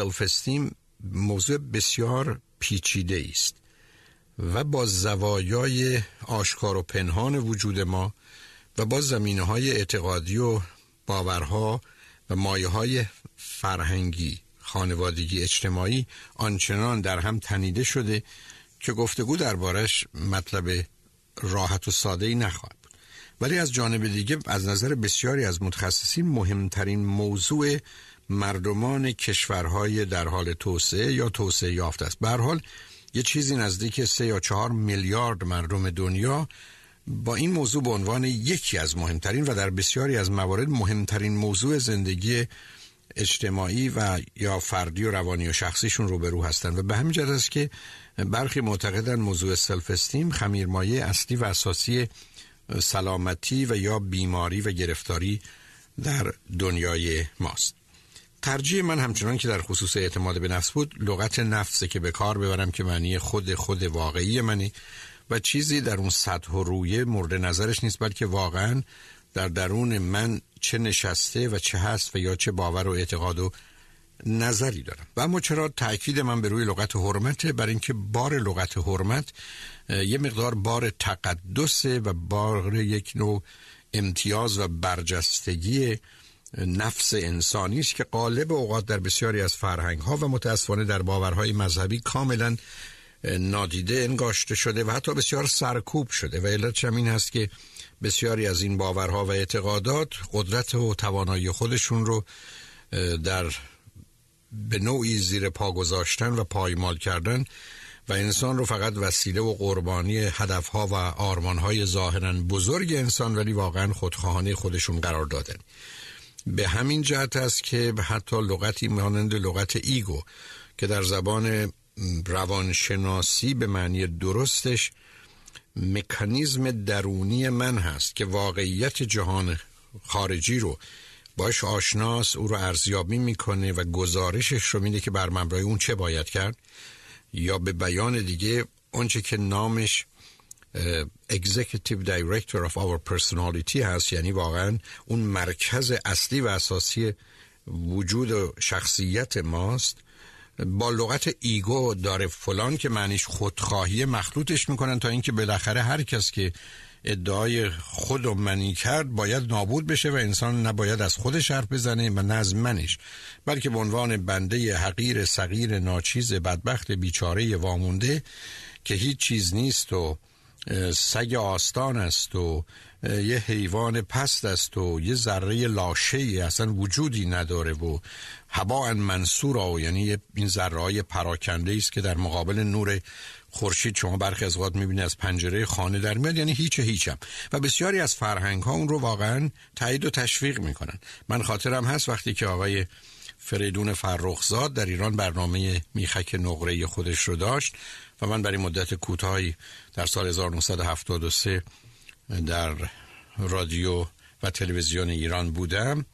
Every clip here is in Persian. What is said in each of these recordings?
سلف استیم موضوع بسیار پیچیده است و با زوایای آشکار و پنهان وجود ما و با زمینه های اعتقادی و باورها و مایه های فرهنگی خانوادگی اجتماعی آنچنان در هم تنیده شده که گفتگو دربارش مطلب راحت و ساده ای نخواهد ولی از جانب دیگه از نظر بسیاری از متخصصین مهمترین موضوع مردمان کشورهای در حال توسعه یا توسعه یافته است. به حال یه چیزی نزدیک سه یا چهار میلیارد مردم دنیا با این موضوع به عنوان یکی از مهمترین و در بسیاری از موارد مهمترین موضوع زندگی اجتماعی و یا فردی و روانی و شخصیشون روبرو هستند و به همین جهت است که برخی معتقدن موضوع سلف استیم خمیرمایه اصلی و اساسی سلامتی و یا بیماری و گرفتاری در دنیای ماست. ترجیح من همچنان که در خصوص اعتماد به نفس بود لغت نفسه که به کار ببرم که معنی خود خود واقعی منی و چیزی در اون سطح و رویه مورد نظرش نیست بلکه واقعا در درون من چه نشسته و چه هست و یا چه باور و اعتقاد و نظری دارم. و اما چرا تاکید من به روی لغت حرمته بر اینکه بار لغت حرمت یه مقدار بار تقدسه و بار یک نوع امتیاز و برجستگی نفس انسانی است که قالب اوقات در بسیاری از فرهنگ ها و متاسفانه در باورهای مذهبی کاملا نادیده انگاشته شده و حتی بسیار سرکوب شده. و علتش این هست که بسیاری از این باورها و اعتقادات قدرت و توانایی خودشون رو در به نوعی زیر پا گذاشتن و پایمال کردن و انسان رو فقط وسیله و قربانی هدفها و آرمانهای ظاهرا بزرگ انسان ولی واقعا خودخواهانه خودشون قرار دادن. به همین جهت است که حتی لغتی مانند لغت ایگو که در زبان روانشناسی به معنی درستش مکانیزم درونی من هست که واقعیت جهان خارجی رو باش آشناس او رو ارزیابی می‌کنه و گزارشش رو میده که بر مبنای اون چه باید کرد یا به بیان دیگه اونچه که نامش Executive Director of Our Personality هست یعنی واقعا اون مرکز اصلی و اساسی وجود و شخصیت ماست. با لغت ایگو داره فلان که معنیش خودخواهی مخلوطش می‌کنن تا اینکه بالاخره هر کس که ادعای خود و منی کرد باید نابود بشه و انسان نباید از خودش حرف بزنه و نه از منش. بلکه به عنوان بنده حقیر صغیر ناچیز بدبخت بیچاره وامونده که هیچ چیز نیست و سگ آستان است و یه حیوان پست است و یه ذره لاشه ای اصلا وجودی نداره و هوا منصور یعنی این ذره های پراکنده است که در مقابل نور خورشید شما برخی از اوقات می‌بینید از پنجره خانه در میاد یعنی هیچ هیچم. و بسیاری از فرهنگ ها اون رو واقعا تایید و تشویق می‌کنن. من خاطرم هست وقتی که آقای فریدون فرخزاد در ایران برنامه میخک نقره خودش رو داشت. و من برای مدت کوتاهی در سال 1973 در رادیو و تلویزیون ایران بودم.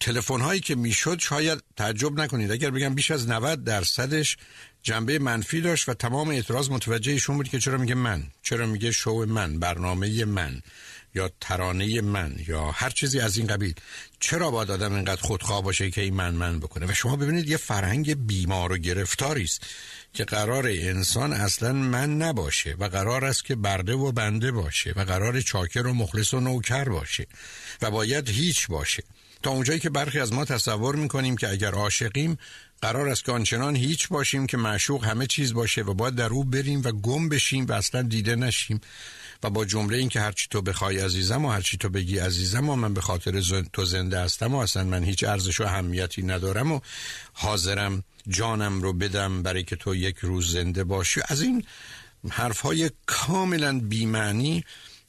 تلفن هایی که می‌شد شاید تعجب نکنید. اگر بگم بیش از 90 درصدش جنبه منفی داشت و تمام اعتراض متوجه ایشون بود که چرا میگه من چرا میگه شو من برنامه من. یا ترانه من یا هر چیزی از این قبیل. چرا باید آدم اینقدر خودخواه باشه که این من من بکنه؟ و شما ببینید یه فرهنگ بیمار و گرفتاری است که قرار انسان اصلا من نباشه و قرار است که برده و بنده باشه و قرار چاکر و مخلص و نوکر باشه و باید هیچ باشه. تا اونجایی که برخی از ما تصور می‌کنیم که اگر عاشقیم قرار است که آنچنان هیچ باشیم که معشوق همه چیز باشه و باید در او بریم و گم بشیم و اصلا دیده نشیم. و با جمله این که هرچی تو بخوای عزیزم و هرچی تو بگی عزیزم و من به خاطر تو زنده هستم و اصلا من هیچ ارزش و اهمیتی ندارم و حاضرم جانم رو بدم برای که تو یک روز زنده باشی. از این حرف های کاملا بیمعنی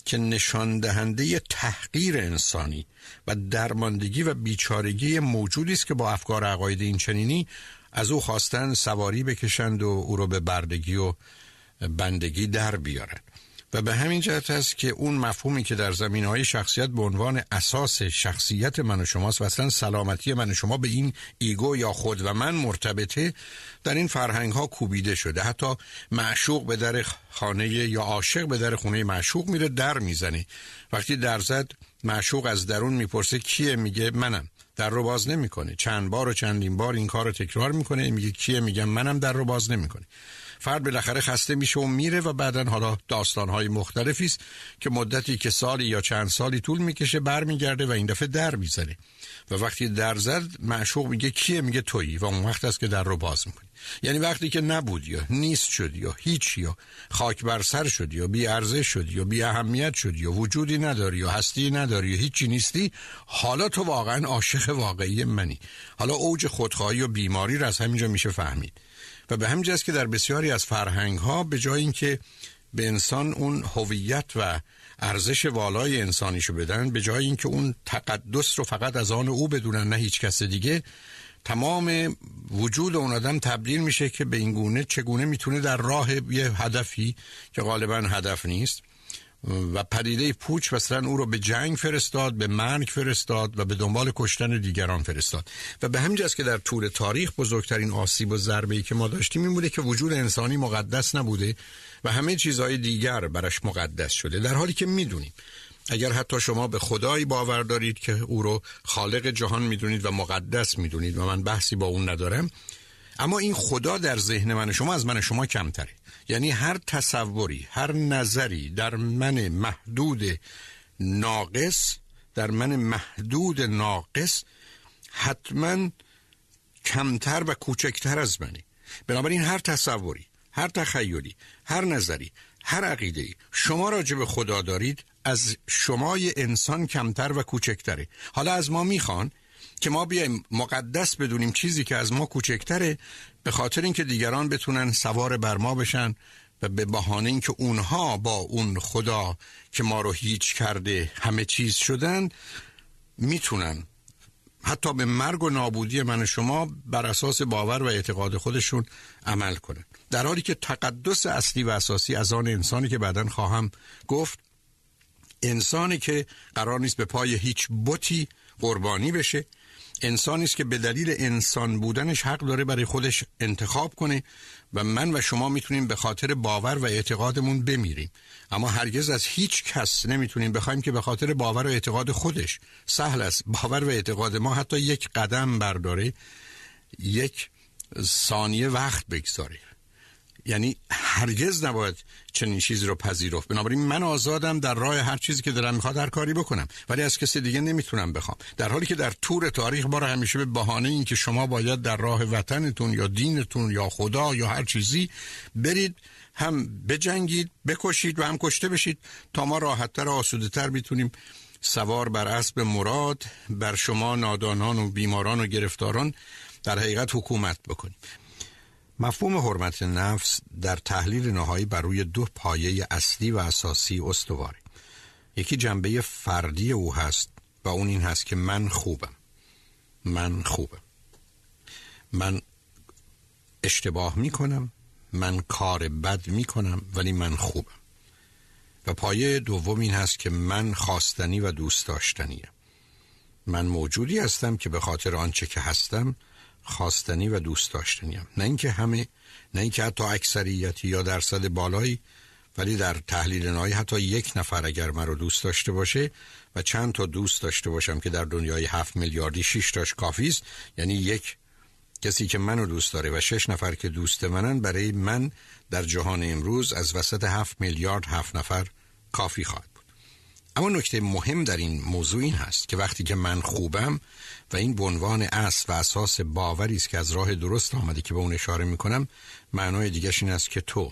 که نشان دهنده تحقیر انسانی و درماندگی و بیچارگی موجودی است که با افکار عقاید این چنینی از او خواستن سواری بکشند و او رو به بردگی و بندگی در بیارند و به همین جهت است که اون مفهومی که در زمین های شخصیت به عنوان اساس شخصیت من و شماست و اصلا سلامتی من و شما به این ایگو یا خود و من مرتبطه در این فرهنگ ها کوبیده شده. حتی معشوق به در خانه یا عاشق به در خونه معشوق میره در می‌زنه. وقتی در زد معشوق از درون می‌پرسه کیه؟ میگه منم. در رو باز نمی‌کنه. چند بار و چندین بار این کار رو تکرار می‌کنه. میگه کیه؟ میگم منم. در رو باز نمی‌کنه. فرد بالاخره خسته میشه و میره و بعدا حالا داستانهای مختلفی است که مدتی که سالی یا چند سالی طول می‌کشه برمیگرده و این دفعه در می‌زنه و وقتی در زد معشوق میگه کیه؟ میگه تویی. و اون وقت است که در رو باز می‌کنی. یعنی وقتی که نبود یا نیست شدی یا هیچ یا خاک بر سر شدی یا بی ارزش شدی یا بی اهمیت شدی یا وجودی نداری یا هستی نداری یا هیچی نیستی حالا تو واقعا عاشق واقعی منی. حالا اوج خودخواهی و بیماری را از همینجا میشه فهمید. و به همین که در بسیاری از فرهنگ ها به جای اینکه به انسان اون هویت و ارزش والای انسانیشو بدن به جای اینکه اون تقدس رو فقط از آن او بدونن نه هیچ کس دیگه تمام وجود اون آدم تبدیل میشه که به این گونه چگونه می‌تونه در راه یه هدفی که غالبا هدف نیست. و پدیده پوچ مثلا او رو به جنگ فرستاد به مرگ فرستاد و به دنبال کشتن دیگران فرستاد. و به همین که در طول تاریخ بزرگترین آسیب و ضربه که ما داشتیم این بوده که وجود انسانی مقدس نبوده و همه چیزهای دیگر برش مقدس شده. در حالی که می‌دونیم اگر حتی شما به خدایی باور دارید که او رو خالق جهان می‌دونید و مقدس می‌دونید و من بحثی با اون ندارم اما این خدا در ذهن من شما از من شما کمتره. یعنی هر تصوری هر نظری در من محدود ناقص در من محدود ناقص حتما کمتر و کوچکتر از منی بنابراین هر تصوری هر تخیلی هر نظری هر عقیده شما راجع به خدا دارید از شمای انسان کمتر و کوچکتره. حالا از ما می‌خوان که ما بیایم مقدس بدونیم چیزی که از ما کوچکتره به خاطر اینکه دیگران بتونن سوار بر ما بشن و به بهانه اینکه اونها با اون خدا که ما رو هیچ کرده همه چیز شدن می‌تونن. حتی به مرگ و نابودی من شما بر اساس باور و اعتقاد خودشون عمل کنن. در حالی که تقدس اصلی و اساسی از آن انسانی که بعدا خواهم گفت انسانی که قرار نیست به پای هیچ بوتی قربانی بشه انسانی است که به دلیل انسان بودنش حق داره برای خودش انتخاب کنه و من و شما می‌تونیم به خاطر باور و اعتقادمون بمیریم. اما هرگز از هیچ کس نمی‌تونیم بخوایم که به خاطر باور و اعتقاد خودش سهل است باور و اعتقاد ما حتی یک قدم برداره یک ثانیه وقت بگذاره. یعنی هرگز نباید چنین چیزی رو پذیرفت. بنابراین من آزادم در راه هر چیزی که دلم می‌خواد هر کاری بکنم. ولی از کسی دیگه نمی‌تونم بخوام. در حالی که در طور تاریخ ما همیشه به بهانه این که شما باید در راه وطنتون یا دینتون یا خدا یا هر چیزی برید هم بجنگید بکشید و هم کشته بشید تا ما راحتتر و آسوده تر می‌تونیم سوار بر اسب مراد بر شما نادانان و بیماران و گرفتاران در حقیقت حکومت بکنیم. مفهوم حرمت نفس در تحلیل نهایی بر روی دو پایه اصلی و اساسی استواره. یکی جنبه فردی او هست و اون این هست که من خوبم. من خوبم. من اشتباه می کنم من کار بد می کنم ولی من خوبم. و پایه دوم این هست که من خواستنی و دوست داشتنیم من موجودی هستم که به خاطر آنچه که هستم خواستنی و دوست داشتنیم نه اینکه همه نه اینکه حتی اکثریتی یا درصد بالایی ولی در تحلیل نهایی حتی یک نفر اگر من دوست داشته باشه و چند تا دوست داشته باشم که در دنیای هفت میلیاردی شش تاش کافی است یعنی یک کسی که منو دوست داره و شش نفر که دوست منن برای من در جهان امروز از وسط هفت میلیارد هفت نفر کافی خواهد. اما نکته مهم در این موضوع این هست که وقتی که من خوبم و این به عنوان اصل و اساس باوری است که از راه درست آمده که به اون اشاره می‌کنم معنای دیگرش این است که تو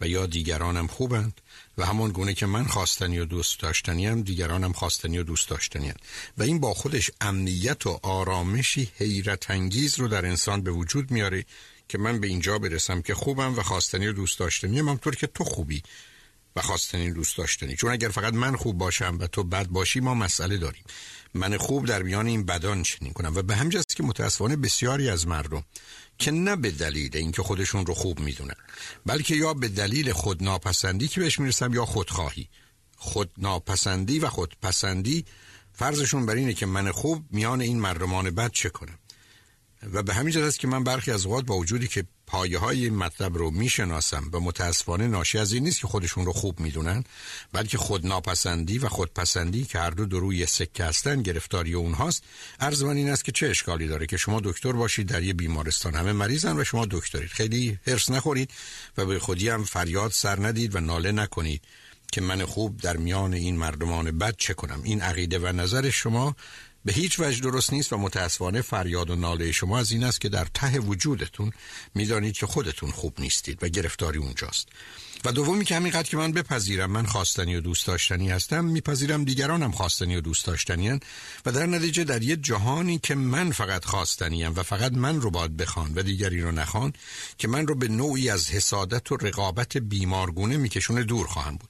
و یا دیگرانم خوبند و همان گونه که من خواستنی و دوست داشتنیم دیگرانم خواستنی و دوست داشتنی و این با خودش امنیت و آرامشی حیرت انگیز رو در انسان به وجود میاره که من به اینجا برسم که خوبم و خواستنی و دوست داشتنی همطور که تو خوبی. و خواستنی دوست داشتنی. چون اگر فقط من خوب باشم و تو بد باشی ما مسئله داریم. من خوب در میان این بدان چنین کنم. و به همجاست که متاسفانه بسیاری از مردم که نه به دلیل اینکه خودشون رو خوب می‌دونن بلکه یا به دلیل خودناپسندی که بهش می‌رسم یا خودخواهی. خودناپسندی و خودپسندی فرضشون بر اینه که من خوب میان این مردمان بد چه کنم. و به همین جهت است که من برخی از اوقات با وجودی که پایه های این مطلب رو می‌شناسم و متاسفانه ناشی از این نیست که خودشون رو خوب می‌دونن بلکه خود ناپسندی و خودپسندی که هر دو روی سکه هستن گرفتاری اونهاست. عرض من این است که چه اشکالی داره که شما دکتر باشید در یه بیمارستان. همه مریضن و شما دکترید. خیلی حرس نخورید و به خودی هم فریاد سر ندید و ناله نکنید که من خوب در میان این مردمان بد چه کنم. این عقیده و نظر شما به هیچ وجه درست نیست و متاسفانه فریاد و ناله شما از این است که در ته وجودتون می‌دانید که خودتون خوب نیستید و گرفتاری اونجاست. و دومی که همینقدر که من بپذیرم من خواستنی و دوست داشتنی هستم میپذیرم دیگرانم خواستنی و دوست داشتنی هن و در نتیجه در یه جهانی که من فقط خواستنیم و فقط من رو باید بخوان و دیگری رو نخوان که من رو به نوعی از حسادت و رقابت بیمارگونه میکشونه دور خواهم بود.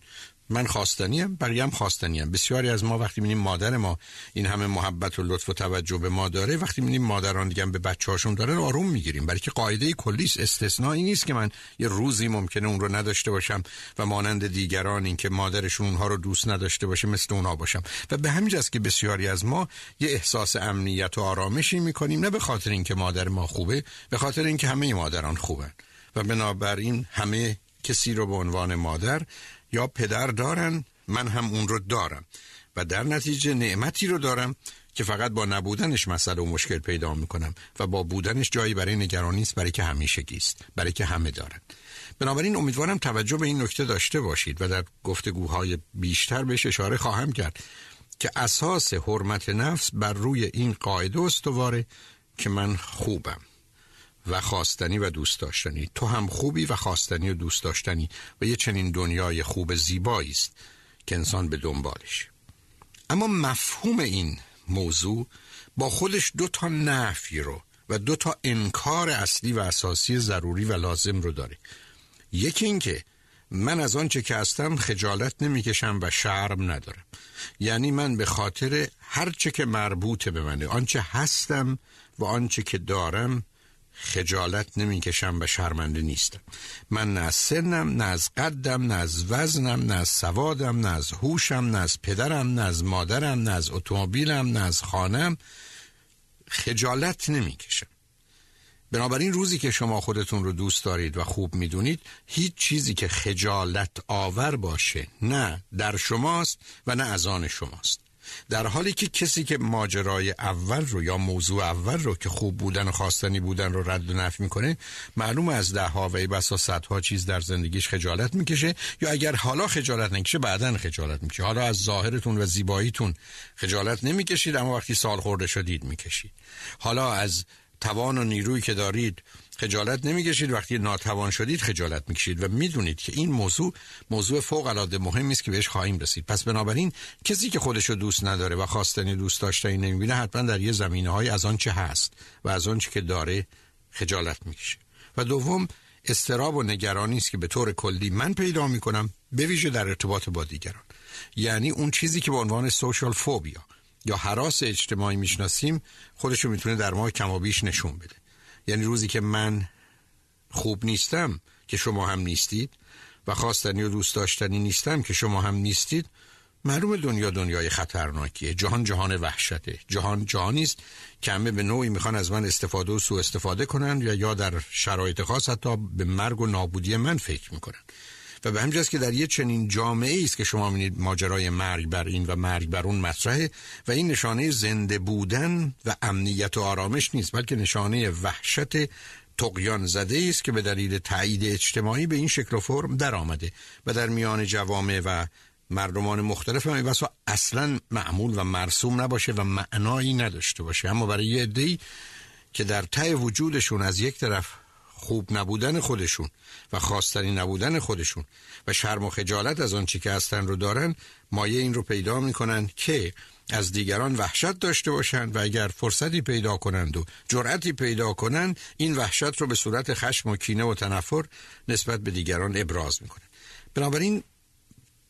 من خواستنیم بقیه خواستنیم بسیاری از ما وقتی می‌بینیم مادر ما این همه محبت و لطف و توجه به ما داره وقتی می‌بینیم مادران دیگه به بچه هاشون دارن آروم می‌گیریم. برای که قاعده کلیس استثنایی نیست که من یه روزی ممکنه اون رو نداشته باشم و مانند دیگران این که مادرشون اونها رو دوست نداشته باشه مثل اونها باشم. و به همین که بسیاری از ما یه احساس امنیت و آرامشی می‌کنیم نه به خاطر اینکه مادر ما خوبه به خاطر اینکه همه مادران خوبن. و بنابراین همه کسی رو به عنوان مادر یا پدر دارن من هم اون رو دارم. و در نتیجه نعمتی رو دارم که فقط با نبودنش مسئله و مشکل پیدا می‌کنم و با بودنش جایی برای نگرانی است برای که همیشه گیست برای که همه دارن. بنابراین امیدوارم توجه به این نکته داشته باشید و در گفتگوهای بیشتر بهش اشاره خواهم کرد که اساس حرمت نفس بر روی این قاعده استواره که من خوبم. و خواستنی و دوست داشتنی. تو هم خوبی و خواستنی و دوست داشتنی و یه چنین دنیای خوب زیبایی است که انسان به دنبالش. اما مفهوم این موضوع با خودش دو تا نفی رو و دو تا انکار اصلی و اساسی ضروری و لازم رو داره. یکی اینکه من از آنچه که هستم خجالت نمی‌کشم و شرم ندارم. یعنی من به خاطر هرچه که مربوط به منه آنچه هستم و آنچه که دارم خجالت نمی‌کشم و شرمنده نیستم من نه از سنم نه از قدم نه از وزنم نه از سوادم نه از هوشم نه از پدرم نه از مادرم نه از اتومبیلم نه از خانم خجالت نمی‌کشم بنابراین روزی که شما خودتون رو دوست دارید و خوب می‌دونید هیچ چیزی که خجالت آور باشه نه در شماست و نه از آن شماست در حالی که کسی که ماجرای اول رو یا موضوع اول رو که خوب بودن و خواستنی بودن رو رد و نفی می‌کنه معلوم از ده ها و بسا صدها چیز در زندگیش خجالت می‌کشه یا اگر حالا خجالت نکشه بعدا خجالت می‌کشه. حالا از ظاهرتون و زیباییتون خجالت نمی‌کشید اما وقتی سال خورده شدید می‌کشید. حالا از توان و نیرویی که دارید خجالت نمی‌کشید. وقتی ناتوان شدید خجالت می‌کشید و می‌دونید که این موضوع موضوع فوق العاده مهمی است که بهش خواهیم رسید. پس بنابراین کسی که خودشو دوست نداره و خواستنی دوست داشتنی نمی‌بینه حتما در یه زمینه های از آنچه هست و از آنچه که داره خجالت می‌کشه. و دوم استراب و نگرانی است که به طور کلی من پیدا می‌کنم به ویژه در ارتباط با دیگران. یعنی اون چیزی که به عنوان سوشال فوبیا یا حراس اجتماعی می‌شناسیم خودشو می‌تونه در ما کم و بیش نشون بده. یعنی روزی که من خوب نیستم که شما هم نیستید و خواستنی و دوست داشتنی نیستم که شما هم نیستید معلوم دنیا دنیای خطرناکیه. جهان جهان وحشته. جهان جهانی است که همه به نوعی می‌خوان از من استفاده و سوء استفاده کنند یا یا در شرایط خاص حتی به مرگ و نابودی من فکر می‌کنن. و به همجاست که در یه چنین جامعه است که شما می‌بینید ماجرای مرگ بر این و مرگ بر اون مطرحه و این نشانه زنده بودن و امنیت و آرامش نیست بلکه نشانه وحشت تقیان زده است که به دلیل تایید اجتماعی به این شکل و فرم در آمده و در میان جوامع و مردمان مختلف هم بسا اصلا معمول و مرسوم نباشه و معنایی نداشته باشه. اما برای یه که در ته وجودشون از یک طرف خوب نبودن خودشون و خواستنی نبودن خودشون و شرم و خجالت از آنچه که هستن رو دارن مایه این رو پیدا می‌کنن که از دیگران وحشت داشته باشند و اگر فرصتی پیدا کنند و جرأتی پیدا کنند این وحشت رو به صورت خشم و کینه و تنفر نسبت به دیگران ابراز می‌کنن. بنابراین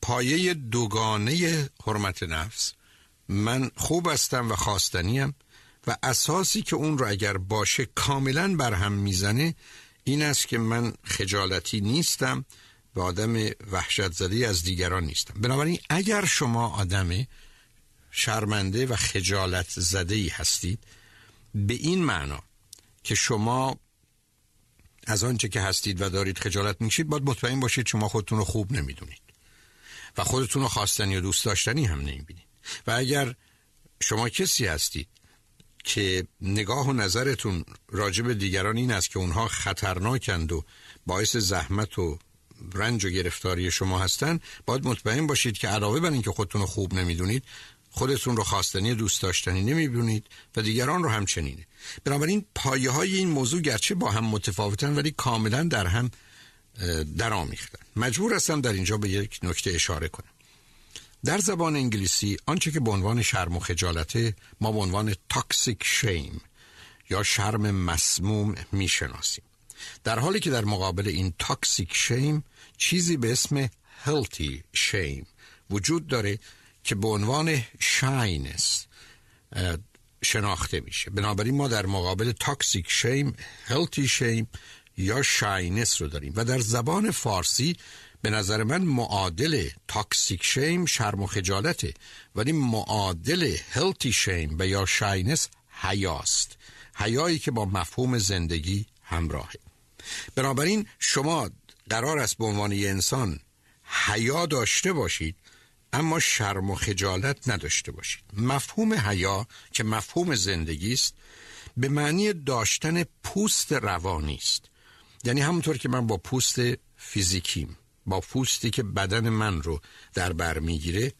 پایه دوگانه حرمت نفس من خوب هستم و خواستنیم. و اساسی که اون رو اگر باشه کاملا برهم می‌زنه این است که من خجالتی نیستم و آدم وحشت زده از دیگران نیستم. بنابراین اگر شما آدم شرمنده و خجالت زده ای هستید به این معنا که شما از آنچه که هستید و دارید خجالت می‌کشید باید مطمئن باشید شما خودتون رو خوب نمی‌دونید. و خودتون رو خواستنی و دوست داشتنی هم نمی‌بینید. و اگر شما کسی هستید که نگاه و نظرتون راجع به دیگران این است که اونها خطرناکند و باعث زحمت و رنج و گرفتاری شما هستن باید مطمئن باشید که علاوه بر اینکه خودتون رو خوب نمی‌دونید خودتون رو خواستنی دوست داشتنی نمی‌بینید و دیگران رو همچنینه بنابراین پایه های این موضوع گرچه با هم متفاوتن ولی کاملا در هم در آمیختن مجبور هستم در اینجا به یک نکته اشاره کنم. در زبان انگلیسی آنچه که به عنوان شرم و خجالته ما به عنوان toxic shame یا شرم مسموم می‌شناسیم. در حالی که در مقابل این toxic shame چیزی به اسم healthy shame وجود داره که به عنوان shyness شناخته میشه. بنابراین ما در مقابل toxic shame healthy shame یا shyness رو داریم. و در زبان فارسی به نظر من معادل toxic shame شرم و خجالته ولی معادل healthy shame و یا shyness حیاست. حیایی که با مفهوم زندگی همراهه. بنابراین شما قرار است به عنوان یه انسان حیا داشته باشید اما شرم و خجالت نداشته باشید. مفهوم حیا که مفهوم زندگی است به معنی داشتن پوست روانی است. یعنی همونطور که من با پوست فیزیکیم. با پوستی که بدن من رو در بر می‌گیره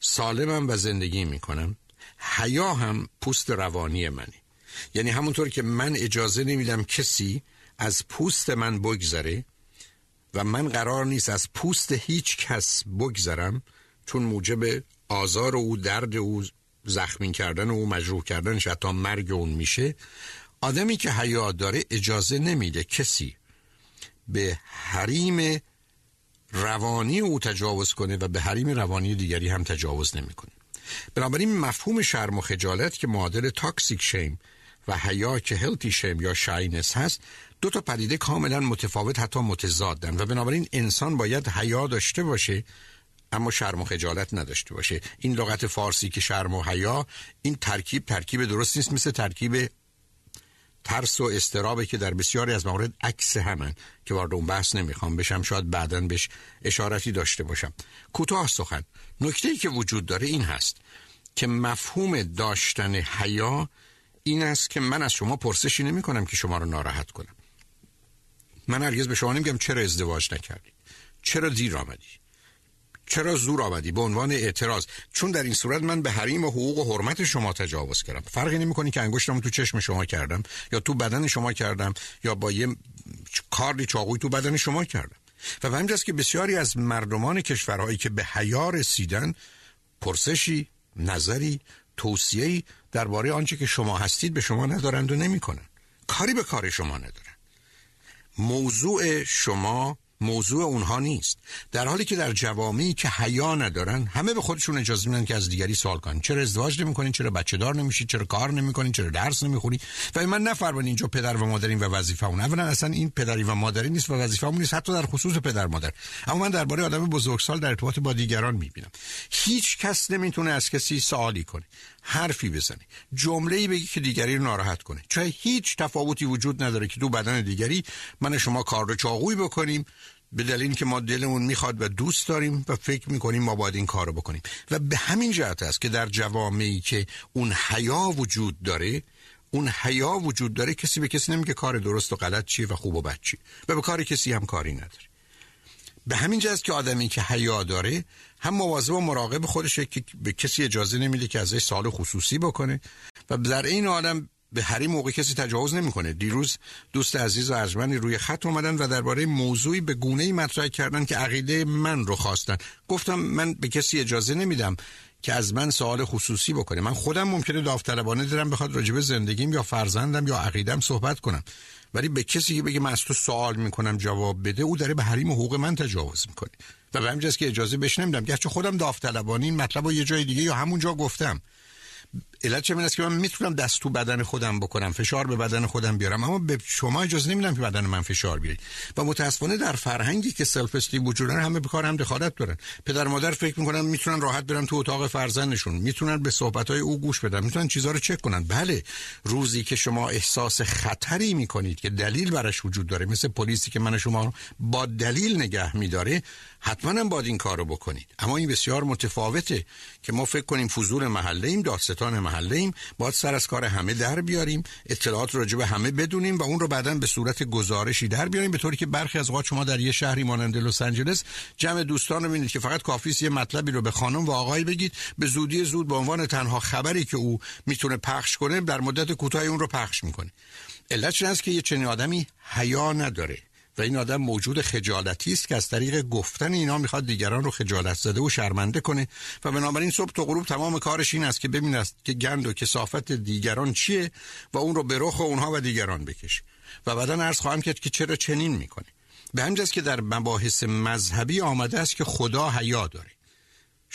سالمم و زندگی می‌کنم. حیا هم پوست روانی منه. یعنی همونطور که من اجازه نمیدم کسی از پوست من بگذره و من قرار نیست از پوست هیچ کس بگذرم چون موجب آزار او درد او زخمی کردن او مجروح کردن حتی مرگ اون میشه. آدمی که حیا داره اجازه نمیده کسی به حریم روانی او تجاوز کنه و به حریم روانی دیگری هم تجاوز نمی‌کنه. بنابراین مفهوم شرم و خجالت که معادل toxic shame و حیا که healthy shame یا shyness هست دو تا پدیده کاملا متفاوت حتی متضادن و بنابراین انسان باید حیا داشته باشه اما شرم و خجالت نداشته باشه. این لغت فارسی که شرم و حیا این ترکیب ترکیب درست نیست مثل ترکیب ترس و اضطرابه که در بسیاری از موارد عکس همن که وارد اون بحث نمی‌خوام بشم شاید بعدا بهش اشارتی داشته باشم. کوتاه سخن. نکته که وجود داره این هست که مفهوم داشتن حیا این است که من از شما پرسشی نمی کنم که شما رو ناراحت کنم. من هرگز به شما نمیگم چرا ازدواج نکردی؟ چرا دیر آمدی؟ چرا زور آمدی؟ به عنوان اعتراض. چون در این صورت من به حریم و حقوق و حرمت شما تجاوز کردم. فرقی نمی‌کنه که انگشتم تو چشم شما کردم یا تو بدن شما کردم یا با یه کاری چاقوی تو بدن شما کردم. و به همینجاست که بسیاری از مردمان کشورهایی که به حیا رسیدن پرسشی نظری توصیه‌ای درباره آنچه که شما هستید به شما ندارند و نمی‌کنن کاری به کار شما ندارن موضوع شما موضوع اونها نیست. در حالی که در جوامعی که حیا ندارن همه به خودشون اجازه میدن که از دیگری سوال کنن. چرا ازدواج نمی‌کنین چرا بچه دار نمیشید چرا کار نمی‌کنین چرا درس نمی‌خونی؟ و من نفرمایید اینجا پدر و مادرین و وظیفه اون. اولا اصلا این پدری و مادری نیست و وظیفه نیست حتی در خصوص پدر مادر. اما من درباره آدم بزرگسال در ارتباط با دیگران می‌بینم. هیچ کس نمی‌تونه از کسی سوالی کنه. حرفی بزنه جمله‌ای بگی که دیگری رو ناراحت کنه. چه هیچ تفاوتی وجود نداره که تو بدن دیگری من شما کار رو چاقوی بکنیم. به دلیل که ما دلمون می‌خواد و دوست داریم و فکر می‌کنیم ما باید این کارو بکنیم. و به همین جهت است که در جوامعی که اون حیا وجود داره اون حیا وجود داره کسی به کسی نمیگه کار درست و غلط چیه و خوب و بد چیه. و به کار کسی هم کاری نداره. به همین جهت که آدمی که حیا داره هم مواظب و مراقب خودشه که به کسی اجازه نمیده که ازش سال خصوصی بکنه. و در این آدم به هر موقع کسی تجاوز نمی‌کنه. دیروز دوست عزیز و ارجمندی روی خط اومدن و درباره موضوعی به گونه ای مطرح کردن که عقیده من رو خواستن. گفتم من به کسی اجازه نمیدم که از من سوال خصوصی بکنه. من خودم ممکنه داوطلبانه دارم بخواد راجب زندگیم یا فرزندم یا عقیدم صحبت کنم. ولی به کسی که بگه من از تو سوال می‌کنم جواب بده او داره به حریم حقوق من تجاوز می‌کنه. و به همجاست که اجازه بهش نمیدم. گرچه خودم داوطلبانه این مطلب رو یه جای دیگه یا همونجا گفتم. علت چه است که من می‌تونم دست تو بدن خودم بکنم فشار به بدن خودم بیارم. اما به شما اجازه نمیدم که بدن من فشار بیارید و متاسفانه در فرهنگی که self-esteem وجود داره همه به کار هم دخالت دارن. پدر مادر فکر می‌کنن می‌تونن راحت برن تو اتاق فرزندشون. می‌تونن به صحبت های او گوش بدن. می‌تونن چیزها رو چک کنن. بله روزی که شما احساس خطری می‌کنید که دلیل براش وجود داره مثل پلیسی که من شما با دلیل نگه میداره حتما هم باید این کار رو بکنید. اما این بسیار متفاوته که ما فکر کنیم فضول محله ایم داستان محله ایم باید سر از کار همه در بیاریم. اطلاعات راجع به همه بدونیم و اون رو بعدا به صورت گزارشی در بیاریم به طوری که برخی از اوقات شما در یه شهری مانند لس آنجلس جمع دوستان رو که فقط کافی یه مطلبی رو به خانم و آقای بگید. به زودی زود به عنوان تنها خبری که او می‌تونه پخش کنه در مدت کوتاه اون رو پخش می‌کنه. علت است که یه چنین آدمی حیا نداره. و این آدم موجود خجالتی است که از طریق گفتن اینا می‌خواد دیگران رو خجالت زده و شرمنده کنه. و بنابراین صبح تا غروب تمام کارش این است که ببیند که گند و کسافت دیگران چیه و اون رو به رخ اونها و دیگران بکشه و بعدا عرض خواهم کرد که چرا چنین می‌کنه به همجاست که در مباحث مذهبی آمده است که خدا حیا داره.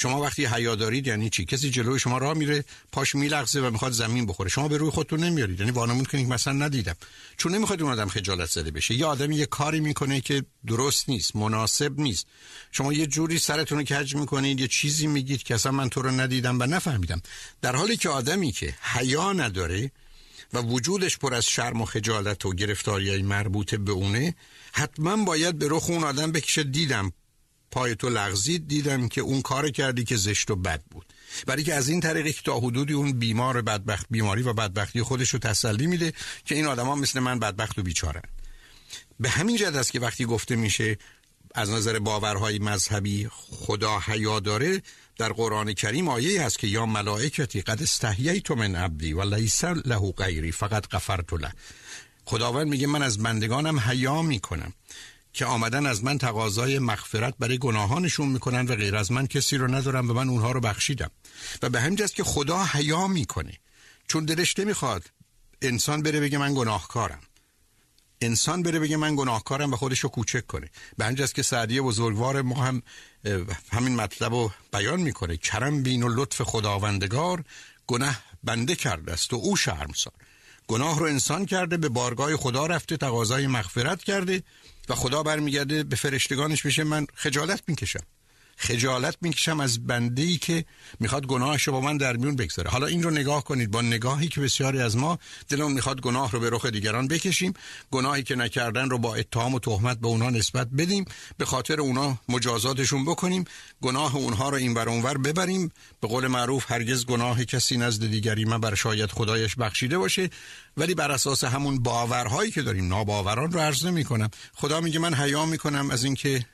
شما وقتی حیا دارید یعنی چی؟ کسی جلوی شما راه میره پاش میلغزه و می‌خواد زمین بخوره. شما به روی خودتون نمیارید. یعنی وانمود کنید مثلا ندیدم. چون نمی‌خواد اون آدم خجالت زده بشه. یه آدمی یه کاری می‌کنه که درست نیست مناسب نیست. شما یه جوری سرتون رو کج می‌کنید یه چیزی میگید که اصلا من تو رو ندیدم و نفهمیدم. در حالی که آدمی که حیا نداره و وجودش پر از شرم و خجالت و گرفتاری مربوطه به اونه حتما باید به رخ اون آدم بکشه دیدم پای تو لغزید دیدم که اون کار کردی که زشت و بد بود. برای که از این طریقی که تا حدودی اون بیمار بدبخت بیماری و بدبختی خودش رو تسلی میده که این آدما مثل من بدبخت و بیچارن. به همین جد است که وقتی گفته میشه از نظر باورهای مذهبی خدا حیا داره در قرآن کریم آیه هست که یا ملائکتی قد تو من عبدی و لیس له غیری فقط غفرت له. خداوند میگه من از بندگانم حیا می‌کنم. که آمدن از من تقاضای مغفرت برای گناهانشون می‌کنن و غیر از من کسی رو ندارم و من اونها رو بخشیدم. و به همین که خدا حیا می‌کنه. چون دلش نمی‌خواد انسان بره بگه من گناهکارم. انسان بره بگه من گناهکارم و خودش رو کوچک کنه. به همجاست که سعدی بزرگوار ما هم همین مطلب رو بیان می‌کنه. کرم بین و لطف خداوندگار گناه بنده کرده است و او شرمسار. گناه رو انسان کرده به بارگاه خدا رفته تقاضای مغفرت کرده. و خدا برمیگرده به فرشتگانش بشه من خجالت می‌کشم. خجالت می‌کشم از بنده ای که می‌خواد گناهش رو با من در میون بگذاره. حالا این رو نگاه کنید. با نگاهی که بسیاری از ما دلمون می‌خواد گناه رو به رخ دیگران بکشیم گناهی که نکردن رو با اتهام و تهمت به اونها نسبت بدیم به خاطر اونها مجازاتشون بکنیم گناه اونها رو این اونور ببریم. به قول معروف هرگز گناه کسی نزد دیگری من بر شاید خدایش بخشیده باشه. ولی بر اساس همون باورهایی که داریم ناباوران رو عرض می‌کنم خدا میگه من حیا می‌کنم از اینکه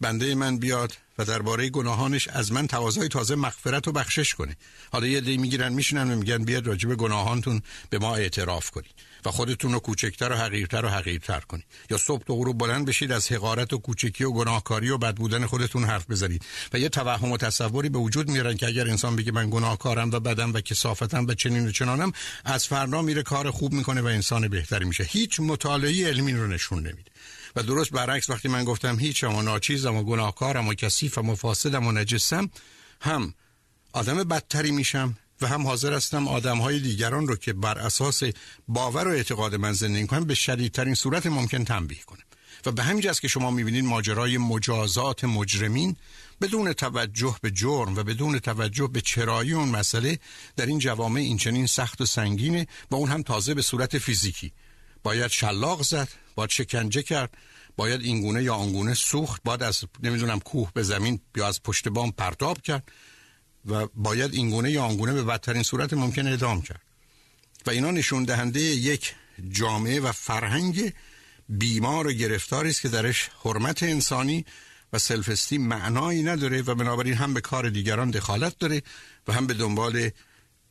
بنده من بیاد و درباره گناهانش از من تقاضای تازه مغفرت و بخشش کنه. حالا یه دی می‌گیرن میشینن و میگن بیاد راجب گناهانتون به ما اعتراف کنید و خودتون رو کوچکتر و حقیرتر و حقیرتر کنید. یا صبح و غروب بلند بشید از حقارت و کوچکی و گناهکاری و بد بودن خودتون حرف بزنید. و یه توهم و تصوری به وجود میارن که اگر انسان بگه من گناهکارم و بدم و کسافتم و چنین و چنانم از فردا میره کار خوب می‌کنه و انسان بهتری میشه. هیچ مطالعه علمی رو نشون نمیده. و درست برعکس وقتی من گفتم هیچم و ناچیزم و گناهکارم و کثیفم و فاسدم و نجسم هم آدم بدتری میشم و هم حاضر هستم آدم های دیگران رو که بر اساس باور و اعتقاد من زندگی کنم به شدیدترین صورت ممکن تنبیه کنم. و به همین که شما می‌بینید ماجرای مجازات مجرمین بدون توجه به جرم و بدون توجه به چرایی اون مسئله در این جوامع این چنین سخت و سنگینه و اون هم تازه به صورت فیزیکی. باید شلاق زد باید شکنجه کرد. باید اینگونه یا آنگونه سوخت باید از نمی‌دونم کوه به زمین یا از پشت بام پرتاب کرد و باید اینگونه یا آنگونه به بدترین صورت ممکن اعدام کرد. و اینا نشون دهنده یک جامعه و فرهنگ بیمار و گرفتاری است که درش حرمت انسانی و سلف معنایی نداره و بنابراین هم به کار دیگران دخالت داره و هم به دنبال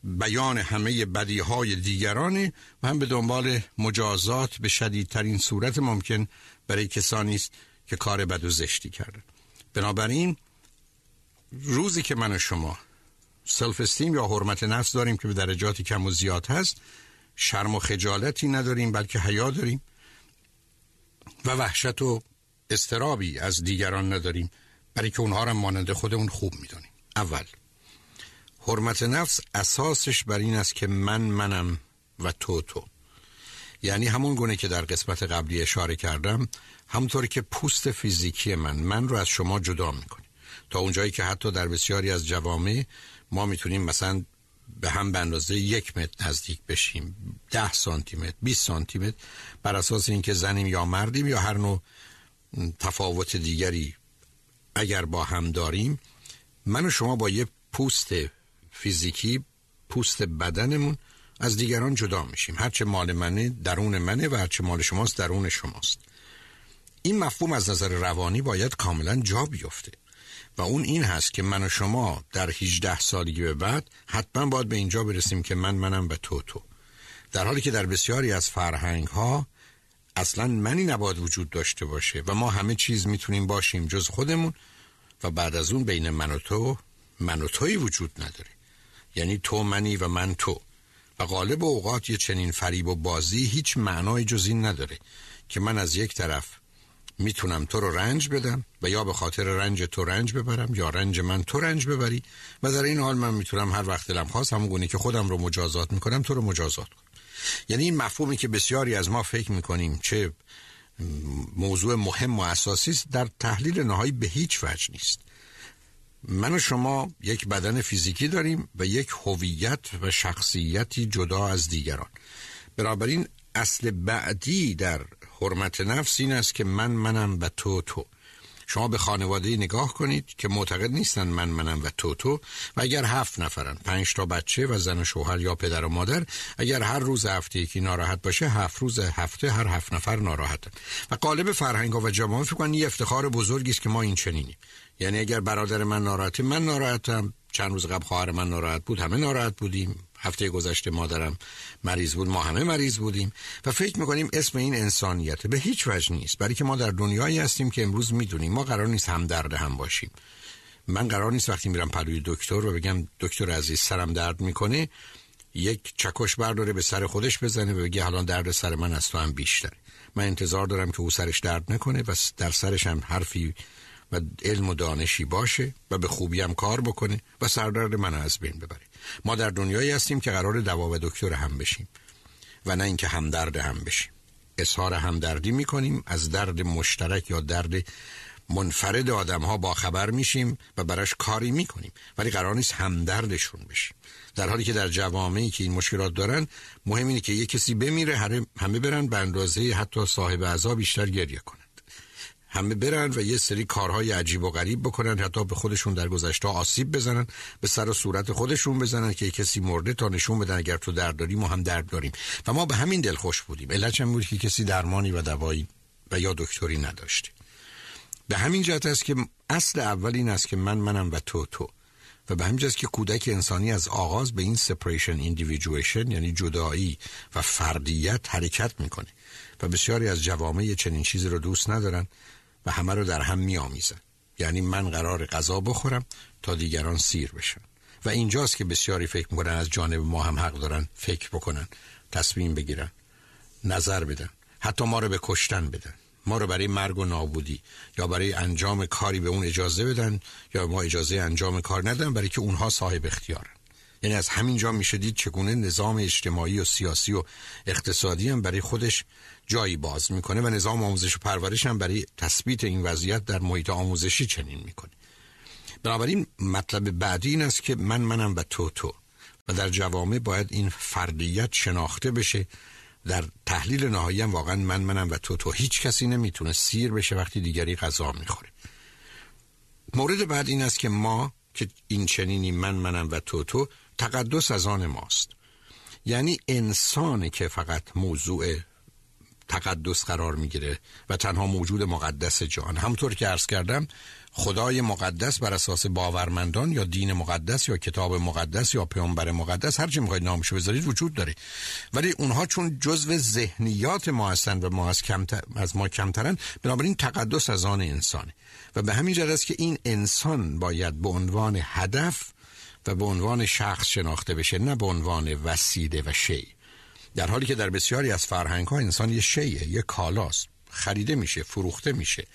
بیان همه بدی های دیگرانه و هم به دنبال مجازات به شدیدترین صورت ممکن برای کسانی است که کار بد و زشتی کردن. بنابراین روزی که من و شما سلف استیم یا حرمت نفس داریم که به درجاتی کم و زیاد هست شرم و خجالتی نداریم بلکه حیا داریم و وحشت و استرابی از دیگران نداریم برای که اونها را مانند خودمون خوب می‌دانیم. اول حرمت نفس اساسش بر این است که من منم و تو تو. یعنی همون گونه که در قسمت قبلی اشاره کردم همونطوری که پوست فیزیکی من من رو از شما جدا می‌کنه. تا اونجایی که حتی در بسیاری از جوامع ما می‌تونیم مثلا به هم به اندازه یک متر نزدیک بشیم ده سانتی متر 20 سانتی متر بر اساس اینکه زنیم یا مردیم یا هر نوع تفاوت دیگری اگر با هم داریم من و شما با یه پوست فیزیکی پوست بدنمون از دیگران جدا میشیم. هرچه مال منه درون منه و هرچه مال شماست درون شماست. این مفهوم از نظر روانی باید کاملا جا بیفته. و اون این هست که من و شما در 18 سالگی به بعد حتما باید به اینجا برسیم که من منم و تو تو. در حالی که در بسیاری از فرهنگ ها اصلا منی نباید وجود داشته باشه و ما همه چیز می‌تونیم باشیم جز خودمون و بعد از اون بین من و تو من و توی وجود نداره. یعنی تو منی و من تو. و غالب اوقات یه چنین فریب و بازی هیچ معنای جز این نداره که من از یک طرف می‌تونم تو رو رنج بدم و یا به خاطر رنج تو رنج ببرم یا رنج من تو رنج ببری و در این حال من می‌تونم هر وقت دلم خواست همون گونه که خودم رو مجازات می‌کنم تو رو مجازات کنم. یعنی این مفهومی که بسیاری از ما فکر می‌کنیم چه موضوع مهم و اساسی است در تحلیل نهایی به هیچ وجه نیست. من و شما یک بدن فیزیکی داریم و یک هویت و شخصیتی جدا از دیگران. بنابراین اصل بعدی در حرمت نفس این است که من منم و تو تو. شما به خانواده نگاه کنید که معتقد نیستن من منم و تو تو. و اگر هفت نفرن پنج تا بچه و زن و شوهر یا پدر و مادر اگر هر روز هفته یکی ناراحت باشه هفت روز هفته هر هفت نفر ناراحتن. و قالب فرهنگ و جامعه فکر کنید یه افتخار بزرگی است که ما این چنینیم یعنی اگر برادر من ناراحته من ناراحتم. چند روز قبل خواهر من ناراحت بود همه ناراحت بودیم. هفته گذشته مادرم مریض بود. ما همه مریض بودیم و فکر می‌کنیم اسم این انسانیت به هیچ وجه نیست. برای که ما در دنیایی هستیم که امروز می‌دونیم. ما قرار نیست هم درد هم باشیم. من قرار نیست وقتی میرم پلوی دکتر و بگم دکتر عزیز سرم درد می‌کنه یک چکش برداره به سر خودش بزنه و بگه الان درد سر من از تو هم بیشتره. من انتظار دارم که او سرش درد نکنه و در سرش هم حرفی و علم و دانشی باشه و به خوبی هم کار بکنه و سردرد من از بین ببره. ما در دنیایی هستیم که قرار دوا و دکتر هم بشیم و نه اینکه همدرد هم بشیم. اظهار همدردی می‌کنیم از درد مشترک یا درد منفرد آدم ها با خبر میشیم و براش کاری می‌کنیم. ولی قرار نیست همدردشون بشیم. در حالی که در جوامعی که این مشکلات دارن مهم اینه که یه کسی بمیره همه برن به اندازه حتی صاحب عذا بیشتر گریه کنن. همه برن و یه سری کارهای عجیب و غریب بکنن حتی به خودشون در گذشته آسیب بزنن به سر و صورت خودشون بزنن که کسی مرده تا نشون بدن اگر تو درد داری ما هم درد داریم. و ما به همین دل خوش بودیم. علت بود که کسی درمانی و دوایی و یا دکتری نداشته به همین جهت است که اصل اول این است که من منم و تو تو. و به همین جهت که کودک انسانی از آغاز به این separation individuation یعنی جدایی و فردیت حرکت می‌کنه. و بسیاری از جوامع چنین چیزی رو دوست ندارن. و همه رو در هم میآمیزن یعنی من قرار غذا بخورم تا دیگران سیر بشن. و اینجاست که بسیاری فکر می‌کنن از جانب ما هم حق دارن فکر بکنن تصمیم بگیرن نظر بدن حتی ما رو به کشتن بدن. ما رو برای مرگ و نابودی یا برای انجام کاری به اون اجازه بدن یا ما اجازه انجام کار ندن برای که اونها صاحب اختیارن. یعنی از همینجا میشه دید چگونه نظام اجتماعی و سیاسی و اقتصادی هم برای خودش جایی باز می‌کنه و نظام آموزش و پرورش هم برای تثبیت این وضعیت در محیط آموزشی چنین می‌کنه. بنابراین مطلب بعدی این است که من منم و تو تو. و در جوامع باید این فردیت شناخته بشه. در تحلیل نهایی هم واقعا من منم و تو تو. هیچ کسی نمی‌تونه سیر بشه وقتی دیگری غذا می‌خوره. مورد بعد این است که ما که این چنینی من منم و تو تو تقدس از آن ماست. یعنی انسانی که فقط موضوع تقدس قرار می‌گیره و تنها موجود مقدس جان همطور که عرض کردم خدای مقدس بر اساس باورمندان یا دین مقدس یا کتاب مقدس یا پیامبر مقدس هر چی می‌خواید نامشو بذارید وجود داره. ولی اونها چون جزو ذهنیات ما هستن و ما از, کمتر، از ما کمترن بنابراین تقدس از آن انسانه و به همین جهت که این انسان باید به عنوان هدف و به عنوان شخص شناخته بشه نه به عنوان وسیله و شی. در حالی که در بسیاری از فرهنگ ها انسان یه شیه یه کالاست خریده میشه فروخته میشه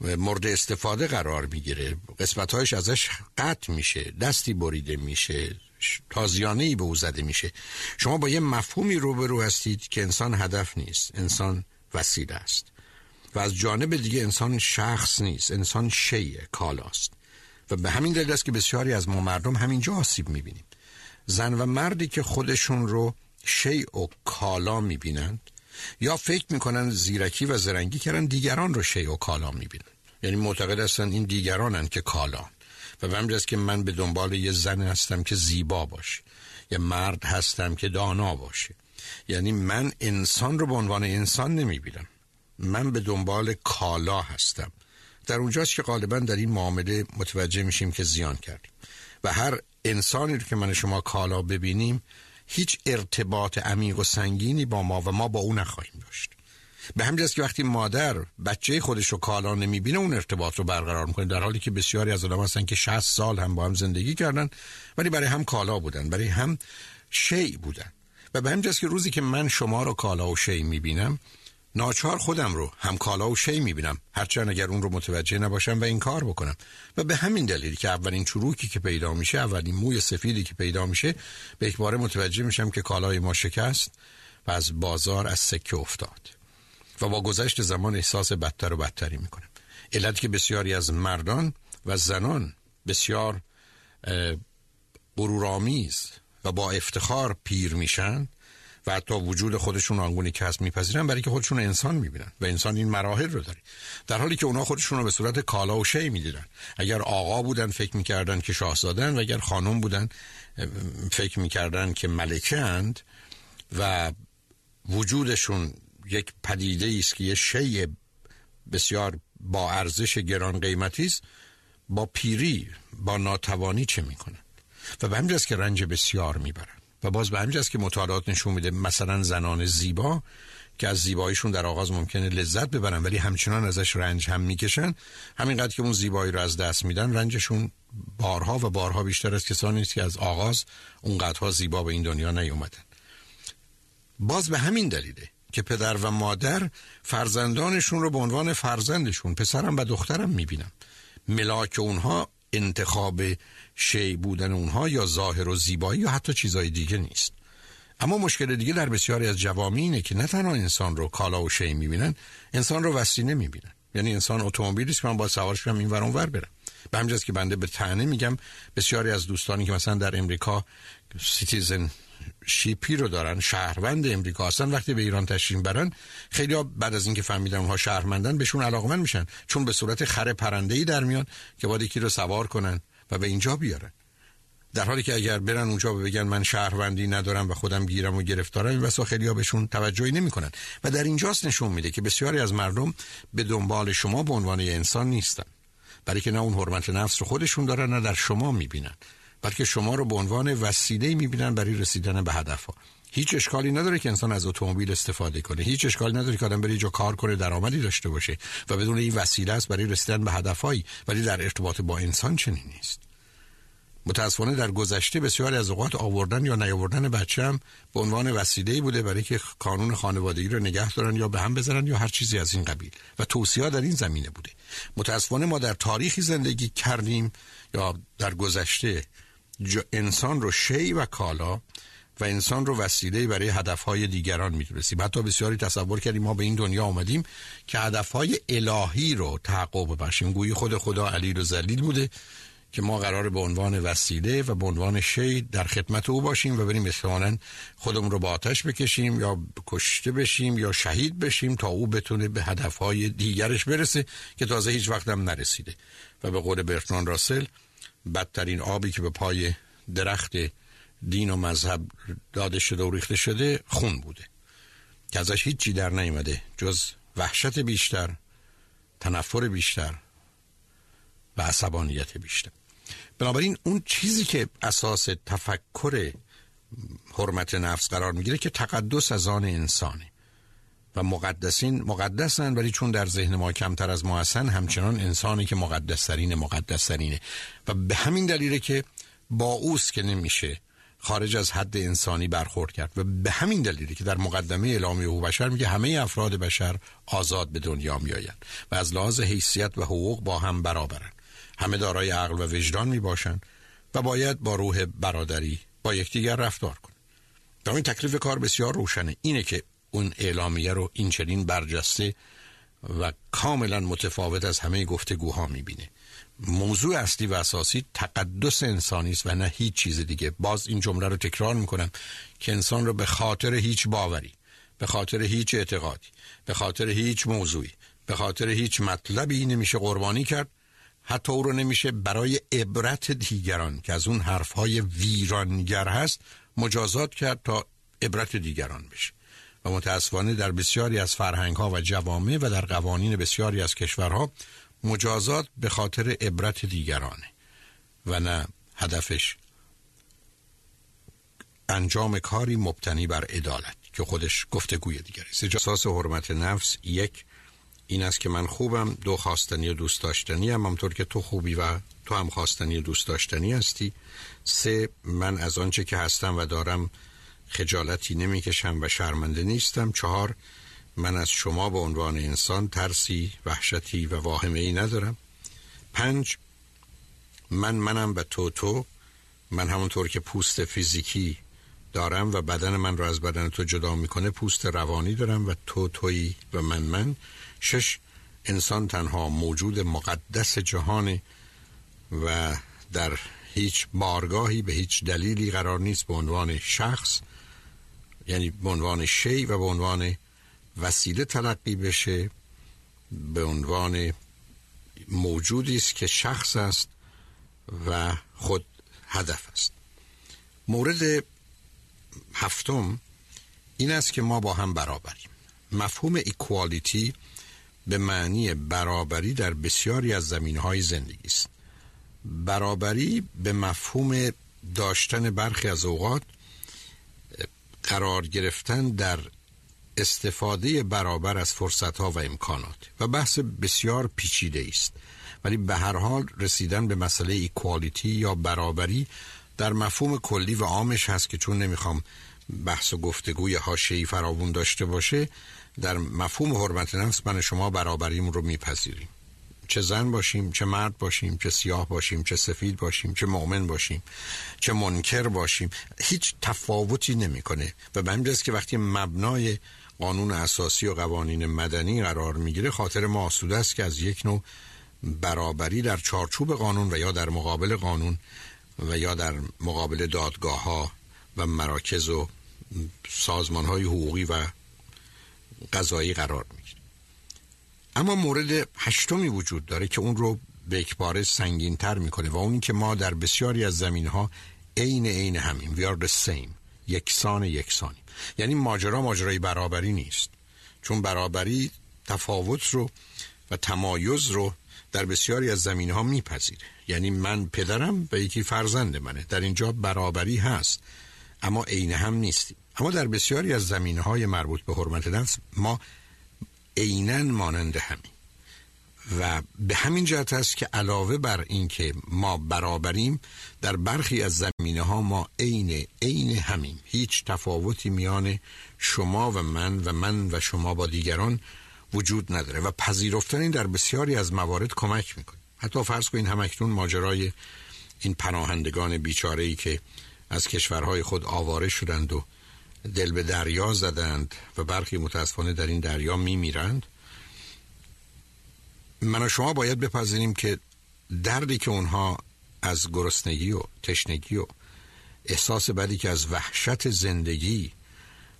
مورد استفاده قرار می‌گیره. قسمتهایش ازش قطع میشه دستی بریده میشه تازیانه ای به او زده میشه. شما با یه مفهومی روبرو هستید که انسان هدف نیست انسان وسیله است. و از جانب دیگه انسان شخص نیست انسان شیء کالاست و به همین دلیل است که بسیاری از ما مردم همینجا آسیب می‌بینیم. زن و مردی که خودشون رو شیء و کالا می‌بینند یا فکر می‌کنن زیرکی و زرنگی کردن دیگران رو شیء و کالا می‌بینن یعنی معتقد هستن این دیگرانن که کالا. و به که من به دنبال یه زن هستم که زیبا باشه. یه مرد هستم که دانا باشه. یعنی من انسان رو به عنوان انسان نمی‌بینم. من به دنبال کالا هستم. در اونجاست که غالبا در این معامله متوجه میشیم که زیان کردیم. و هر انسانی رو که من شما کالا ببینیم هیچ ارتباط عمیق و سنگینی با ما و ما با او نخواهیم داشت. به همین که وقتی مادر بچه خودش رو کالا نمی‌بینه اون ارتباط رو برقرار می‌کنه در حالی که بسیاری از آدم هستن که 60 سال هم با هم زندگی کردن ولی برای هم کالا بودن برای هم شی بودن. و به همین که روزی که من شما رو کالا و شی می‌بینم ناچار خودم رو هم کالا و شی می‌بینم. هرچند اگر اون رو متوجه نباشم و این کار بکنم. و به همین دلیل که اولین چروکی که پیدا میشه اولین موی سفیدی که پیدا میشه به یک متوجه میشم که کالای ما شکست و از بازار از سکه افتاد. و با گذشت زمان احساس بدتر و بدتری می‌کنم. علت که بسیاری از مردان و زنان بسیار غرورآمیز و با افتخار پیر میشن و حتی وجود خودشون آنگونی کسب میپذیرن برای که خودشون انسان می‌بینن و انسان این مراحل رو داره. در حالی که اونا خودشون رو به صورت کالا و شی می‌دیدن. اگر آقا بودن فکر می‌کردن که شاهزادن و اگر خانم بودن فکر می‌کردن که ملکه اند و وجودشون یک پدیده است که یه شی بسیار با ارزش گران قیمتی است با پیری با ناتوانی چه می‌کنن؟ و به همجاست که رنج بسیار می‌برن. و باز به همینجاست که مطالعات نشون میده مثلا زنان زیبا که از زیباییشون در آغاز ممکنه لذت ببرن ولی همچنان ازش رنج هم می‌کشن. همینقدر که اون زیبایی رو از دست میدن رنجشون بارها و بارها بیشتر از کسانی است که از آغاز اونقدرها زیبا به این دنیا نیومدن. باز به همین دلیله که پدر و مادر فرزندانشون رو به عنوان فرزندشون پسرم و دخترم می‌بینم ملاک اونها انتخاب شی بودن اونها یا ظاهر و زیبایی یا حتی چیزای دیگه نیست. اما مشکل دیگه در بسیاری از جوامع اینه که نه تنها انسان رو کالا و شی می‌بینن انسان رو وسیله می‌بینن. یعنی انسان اتومبیلی است که من با سوارش کنم این ور برم. به همین جاست که بنده به طعنه میگم بسیاری از دوستانی که مثلا در امریکا citizenship ی رو دارن شهروند امریکا هستن وقتی به ایران تشریف برن خیلی ها بعد از اینکه فهمیدن اونها شهروندن بهشون علاقمند میشن. چون به صورت خر پرنده ای در میان که باید یکی رو سوار کنن. و به اینجا بیارن در حالی که اگر برن اونجا بگن من شهروندی ندارم و خودم گیرم و گرفتارم این واسه خیلی ها بهشون توجهی نمی‌کنن. و در اینجاست نشون میده که بسیاری از مردم به دنبال شما به عنوان انسان نیستن. برای که نه اون حرمت نفس رو خودشون دارن نه در شما می‌بینن. بلکه شما رو به عنوان وسیله می‌بینن برای رسیدن به هدف ها. هیچ اشکالی نداره که انسان از اتومبیل استفاده کنه. هیچ اشکالی نداره که آدم بره جا کار کنه درآمدی داشته باشه و بدون این وسیله است برای رسیدن به هدفهایی. ولی در ارتباط با انسان چنین نیست. متاسفانه در گذشته بسیاری از اوقات آوردن یا نیاوردن بچه هم به عنوان وسیله بوده برای که قانون خانوادگی رو نگه دارن یا به هم بزنن یا هر چیزی از این قبیل. و توصیه در این زمینه بوده. متاسفانه ما در تاریخی زندگی کردیم یا در گذشته انسان رو شی و کالا و انسان رو وسیله برای هدفهای دیگران می‌دونستیم. حتی بسیاری تصور کردیم ما به این دنیا آمدیم که هدفهای الهی رو تحقق ببخشیم. گویی خود خدا علیل و زلیل بوده که ما قرار به عنوان وسیله و به عنوان شی در خدمت او باشیم و بریم احتمالا خودمون رو با آتش بکشیم یا کشته بشیم یا شهید بشیم تا او بتونه به هدفهای دیگرش برسه که تازه هیچ وقت هم نرسیده. و به قول برتران راسل بدترین آبی که به پای درخت دین و مذهب داده شده و ریخته شده خون بوده. که ازش هیچی در نیمده جز وحشت بیشتر تنفر بیشتر و عصبانیت بیشتر. بنابراین اون چیزی که اساس تفکر حرمت نفس قرار می‌گیره که تقدس از آن انسانه. و مقدسین مقدسن ولی چون در ذهن ما کمتر از ما هستن همچنان انسانی که مقدسترین مقدسترینه. و به همین دلیله که با اوست که نمیشه خارج از حد انسانی برخورد کرد و به همین دلیلی که در مقدمه اعلامیه حقوق بشر میگه همه افراد بشر آزاد به دنیا میآیند و از لحاظ حیثیت و حقوق با هم برابرند. همه دارای عقل و وجدان می باشند و باید با روح برادری با یکدیگر رفتار کنند. در این تکلیف کار بسیار روشنه. اینه که اون اعلامیه رو این چنین برجسته و کاملا متفاوت از همه گفتگوها می‌بینه. موضوع اصلی و اساسی تقدس انسانی است و نه هیچ چیز دیگه. باز این جمله رو تکرار می‌کنم که انسان رو به خاطر هیچ باوری به خاطر هیچ اعتقادی به خاطر هیچ موضوعی به خاطر هیچ مطلبی نمیشه قربانی کرد. حتی او رو نمیشه برای عبرت دیگران که از اون حرفهای ویرانگر هست مجازات کرد تا عبرت دیگران بشه. و متاسفانه در بسیاری از فرهنگ ها و جوامع و در قوانین بسیاری از کشورها مجازات به خاطر عبرت دیگرانه و نه هدفش انجام کاری مبتنی بر عدالت که خودش گفتگوی دیگری. است اساس حرمت نفس یک این است که من خوبم دو خواستنی و دوست داشتنی هم همطور که تو خوبی و تو هم خواستنی و دوست داشتنی هستی. سه من از آنچه که هستم و دارم خجالتی نمی‌کشم و شرمنده نیستم. چهار من از شما به عنوان انسان ترسی وحشتی و واهمه ای ندارم. پنج من منم و تو تو. من همونطور که پوست فیزیکی دارم و بدن من را از بدن تو جدا می‌کنه پوست روانی دارم و تو تویی و من من. شش انسان تنها موجود مقدس جهانه و در هیچ بارگاهی به هیچ دلیلی قرار نیست به عنوان شخص یعنی به عنوان شی و به عنوان وسیله تلقی بشه به عنوان موجودی است که شخص است و خود هدف است. مورد هفتم این است که ما با هم برابریم. مفهوم ایکوالیتی به معنی برابری در بسیاری از زمین های زندگی است. برابری به مفهوم داشتن برخی از اوقات قرار گرفتن در استفاده برابر از فرصت ها و امکانات و بحث بسیار پیچیده است. ولی به هر حال رسیدن به مسئله ایکوالیتی یا برابری در مفهوم کلی و عامش هست که چون نمی‌خوام بحث و گفتگوی هاشهی فراوون داشته باشه در مفهوم حرمت نفس من شما برابریم رو میپذیریم. چه زن باشیم چه مرد باشیم چه سیاه باشیم چه سفید باشیم چه مؤمن باشیم چه منکر باشیم هیچ تفاوتی نمی‌کنه. و به همین که وقتی مبنای قانون اساسی و قوانین مدنی قرار می‌گیره خاطر ما آسوده است که از یک نوع برابری در چارچوب قانون و یا در مقابل قانون و یا در مقابل دادگاه ها و مراکز و سازمان های حقوقی و قضایی قرار می‌گیره. اما مورد هشتمی وجود داره که اون رو به اکباره سنگین تر می‌کنه و اون که ما در بسیاری از زمین ها عین عین همین we are the same. یکسان یکسانی یعنی ماجرا ماجرای برابری نیست. چون برابری تفاوت رو و تمایز رو در بسیاری از زمین ها میپذیره. یعنی من پدرم و یکی فرزند منه. در اینجا برابری هست اما عین هم نیستیم. اما در بسیاری از زمین های مربوط به حرمت نفس ما عینا مانند همین و به همین جهت است که علاوه بر اینکه ما برابریم در برخی از زمینه ها ما عین عین همین هیچ تفاوتی میان شما و من و من و شما با دیگران وجود نداره و پذیرفتن این در بسیاری از موارد کمک می‌کنه. حتی فرض کنین همکنون ماجرای این پناهندگان بیچاره ای که از کشورهای خود آواره شدند و دل به دریا زدند و برخی متاسفانه در این دریا میمیرند. من و شما باید بپذیریم که دردی که اونها از گرسنگی و تشنگی و احساس بدی که از وحشت زندگی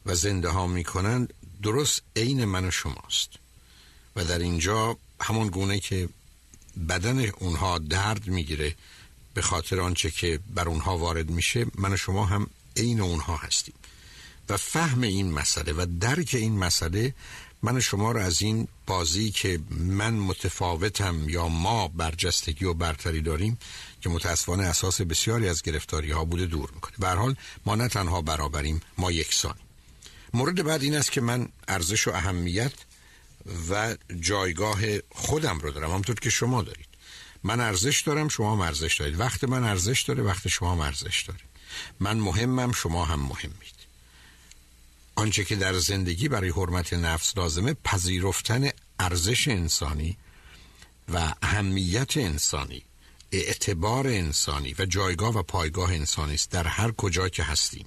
و زنده ها می‌کنند درست عین من و شماست. و در اینجا همون گونه که بدن اونها درد می‌گیره به خاطر آنچه که بر اونها وارد میشه من و شما هم عین اونها هستیم. و فهم این مسئله و درک این مسئله من شما رو از این بازی که من متفاوتم یا ما برجستگی و برتری داریم که متاسفانه اساس بسیاری از گرفتاری ها بوده دور می‌کنه. به حال ما نه تنها برابریم ما یکسانیم. مورد بعد این است که من ارزش و اهمیت و جایگاه خودم رو دارم همونطور که شما دارید. من ارزش دارم شما هم ارزش دارید. وقت من ارزش داره وقت شما هم ارزش داره. من مهمم شما هم مهمید. آنچه که در زندگی برای حرمت نفس لازمه پذیرفتن ارزش انسانی و اهمیت انسانی اعتبار انسانی و جایگاه و پایگاه انسانی است در هر کجا که هستیم.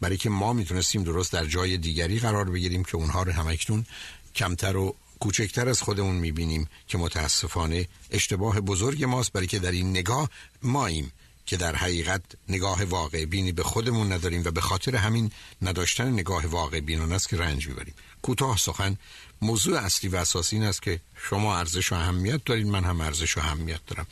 برای که ما می‌تونستیم درست در جای دیگری قرار بگیریم که اونها رو همکنون کمتر و کوچکتر از خودمون می‌بینیم که متاسفانه اشتباه بزرگ ماست. برای که در این نگاه ماییم. که در حقیقت نگاه واقع بینی به خودمون نداریم و به خاطر همین نداشتن نگاه واقع بینان است که رنج می‌بریم. کوتاه سخن موضوع اصلی و اساسی این است که شما ارزش و اهمیت دارید من هم ارزش و اهمیت دارم.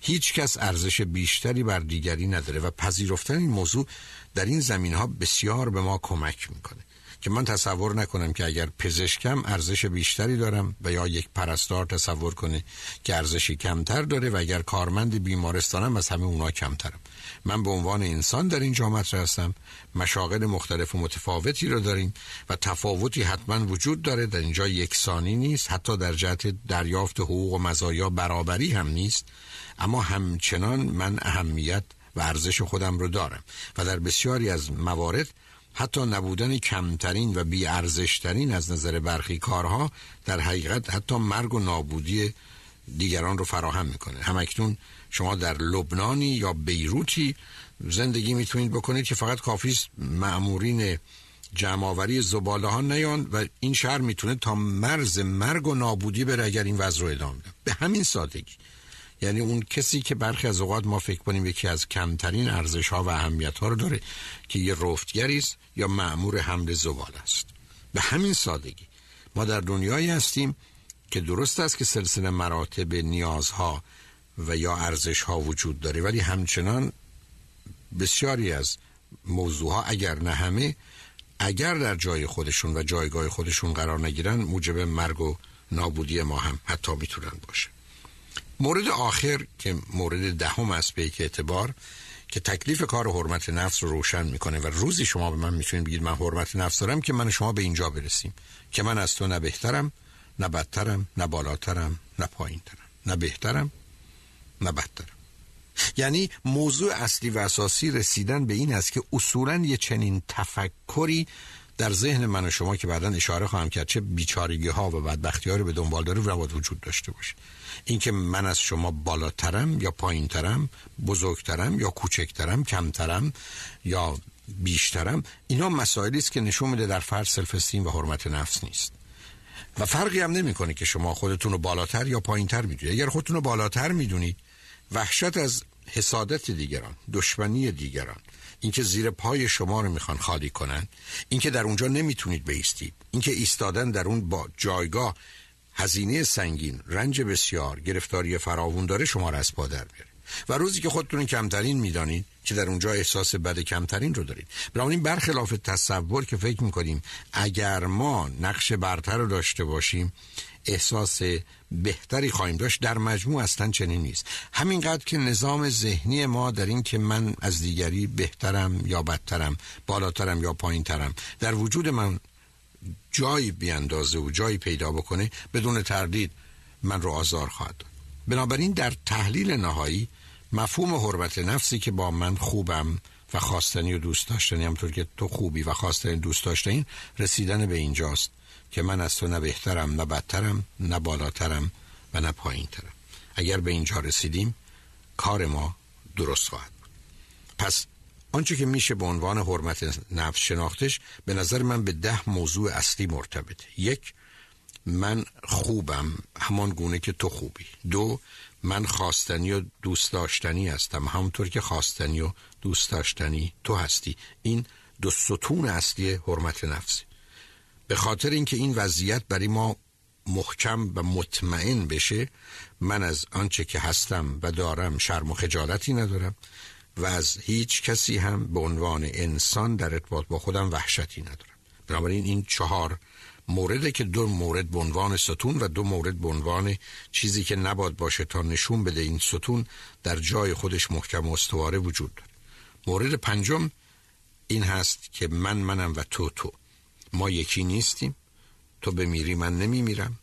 هیچ کس ارزش بیشتری بر دیگری نداره و پذیرفتن این موضوع در این زمین ها بسیار به ما کمک می‌کنه. که من تصور نکنم که اگر پزشکم ارزش بیشتری دارم و یا یک پرستار تصور کنه که ارزشی کمتر داره و اگر کارمند بیمارستانم از همه اونا کمترم. من به عنوان انسان در این جامعه هستم. مشاغل مختلف و متفاوتی رو داریم و تفاوتی حتما وجود داره. در اینجا یکسانی نیست. حتی در جهت دریافت حقوق و مزایا برابری هم نیست. اما همچنان من اهمیت و ارزش خودم رو دارم و در بسیاری از موارد حتی نبودن کمترین و بیارزشترین از نظر برخی کارها در حقیقت حتی مرگ و نابودی دیگران رو فراهم می‌کنه. همکنون شما در لبنانی یا بیروتی زندگی می‌تونید بکنید که فقط کافی است مأمورین جمعآوری زباله ها نیان و این شهر می‌تونه تا مرز مرگ و نابودی بره اگر این وضع رو ادامه به همین سادگی. یعنی اون کسی که برخی از اوقات ما فکر کنیم یکی از کمترین ارزش ها و اهمیت ها رو داره که یه رفتگری است یا معمور حمل زبال است. به همین سادگی ما در دنیایی هستیم که درست است که سلسله مراتب نیازها و یا ارزش ها وجود داره ولی همچنان بسیاری از موضوع ها اگر نه همه اگر در جای خودشون و جایگاه خودشون قرار نگیرن موجب مرگ و نابودی ما هم حتی می‌تونن باشه. مورد آخر که مورد دهم است به یک اعتبار که تکلیف کار حرمت نفس رو روشن می‌کنه و روزی شما به من می‌تونید بگید من حرمت نفس دارم که من شما به اینجا برسیم. که من از تو نه بهترم نه بدترم نه بالاترم نه پایینترم نه بهترم نه بدترم. یعنی موضوع اصلی و اساسی رسیدن به این است که اصولا یه چنین تفکری در ذهن من و شما که بعدا اشاره خواهم کرد چه بیچارگی ها و بدبختی ها رو به دنبال داره و وجود داشته باشه. اینکه من از شما بالاترم یا پایینترم بزرگترم یا کوچکترم کمترم یا بیشترم اینا مسائلی است که نشون میده در فرد سلف و حرمت نفس نیست. و فرقی هم نمی‌کنه که شما خودتون رو بالاتر یا پایینتر می‌دونید. اگر خودتون رو بالاتر می‌دونید وحشت از حسادت دیگران دشمنی دیگران اینکه زیر پای شما رو می‌خوان خالی کنن اینکه در اونجا نمی‌تونید بیستید اینکه ایستادن در اون با جایگاه هزینه سنگین رنج بسیار گرفتاری فراوون داره شما را از پا در بیاره و روزی که خودتون کمترین می‌دانید که در اونجا احساس بد کمترین رو دارید. بنابراین برخلاف تصور که فکر می‌کنیم اگر ما نقش برتر رو داشته باشیم احساس بهتری خواهیم داشت در مجموع اصلا چنین نیست. همینقدر که نظام ذهنی ما در این که من از دیگری بهترم یا بدترم بالاترم یا پایینترم در وجود من جایی بیاندازه و جایی پیدا بکنه بدون تردید من رو آزار خواهد بنابراین در تحلیل نهایی مفهوم حرمت نفسی که با من خوبم و خواستنی و دوست داشتنی همطور که تو خوبی و خواستنی دوست داشتنی رسیدن به اینجاست که من از تو نه بهترم نه بدترم نه بالاترم و نه پایینترم. اگر به اینجا رسیدیم کار ما درست خواهد بود. پس آنچه که میشه به عنوان حرمت نفس شناختش به نظر من به ده موضوع اصلی مرتبطه. یک من خوبم همان گونه که تو خوبی. دو من خواستنی و دوست داشتنی هستم همونطور که خواستنی و دوست داشتنی تو هستی. این دو ستون اصلی حرمت نفسی. به خاطر اینکه این وضعیت برای ما محکم و مطمئن بشه من از آنچه که هستم و دارم شرم و خجالتی ندارم. و از هیچ کسی هم به عنوان انسان در ارتباط با خودم وحشتی ندارم. بنابراین این چهار مورد که دو مورد به عنوان ستون و دو مورد به عنوان چیزی که نباد باشه تا نشون بده این ستون در جای خودش محکم و استواره وجود داره. مورد پنجم این هست که من منم و تو تو. ما یکی نیستیم. تو بمیری من نمیمیرم.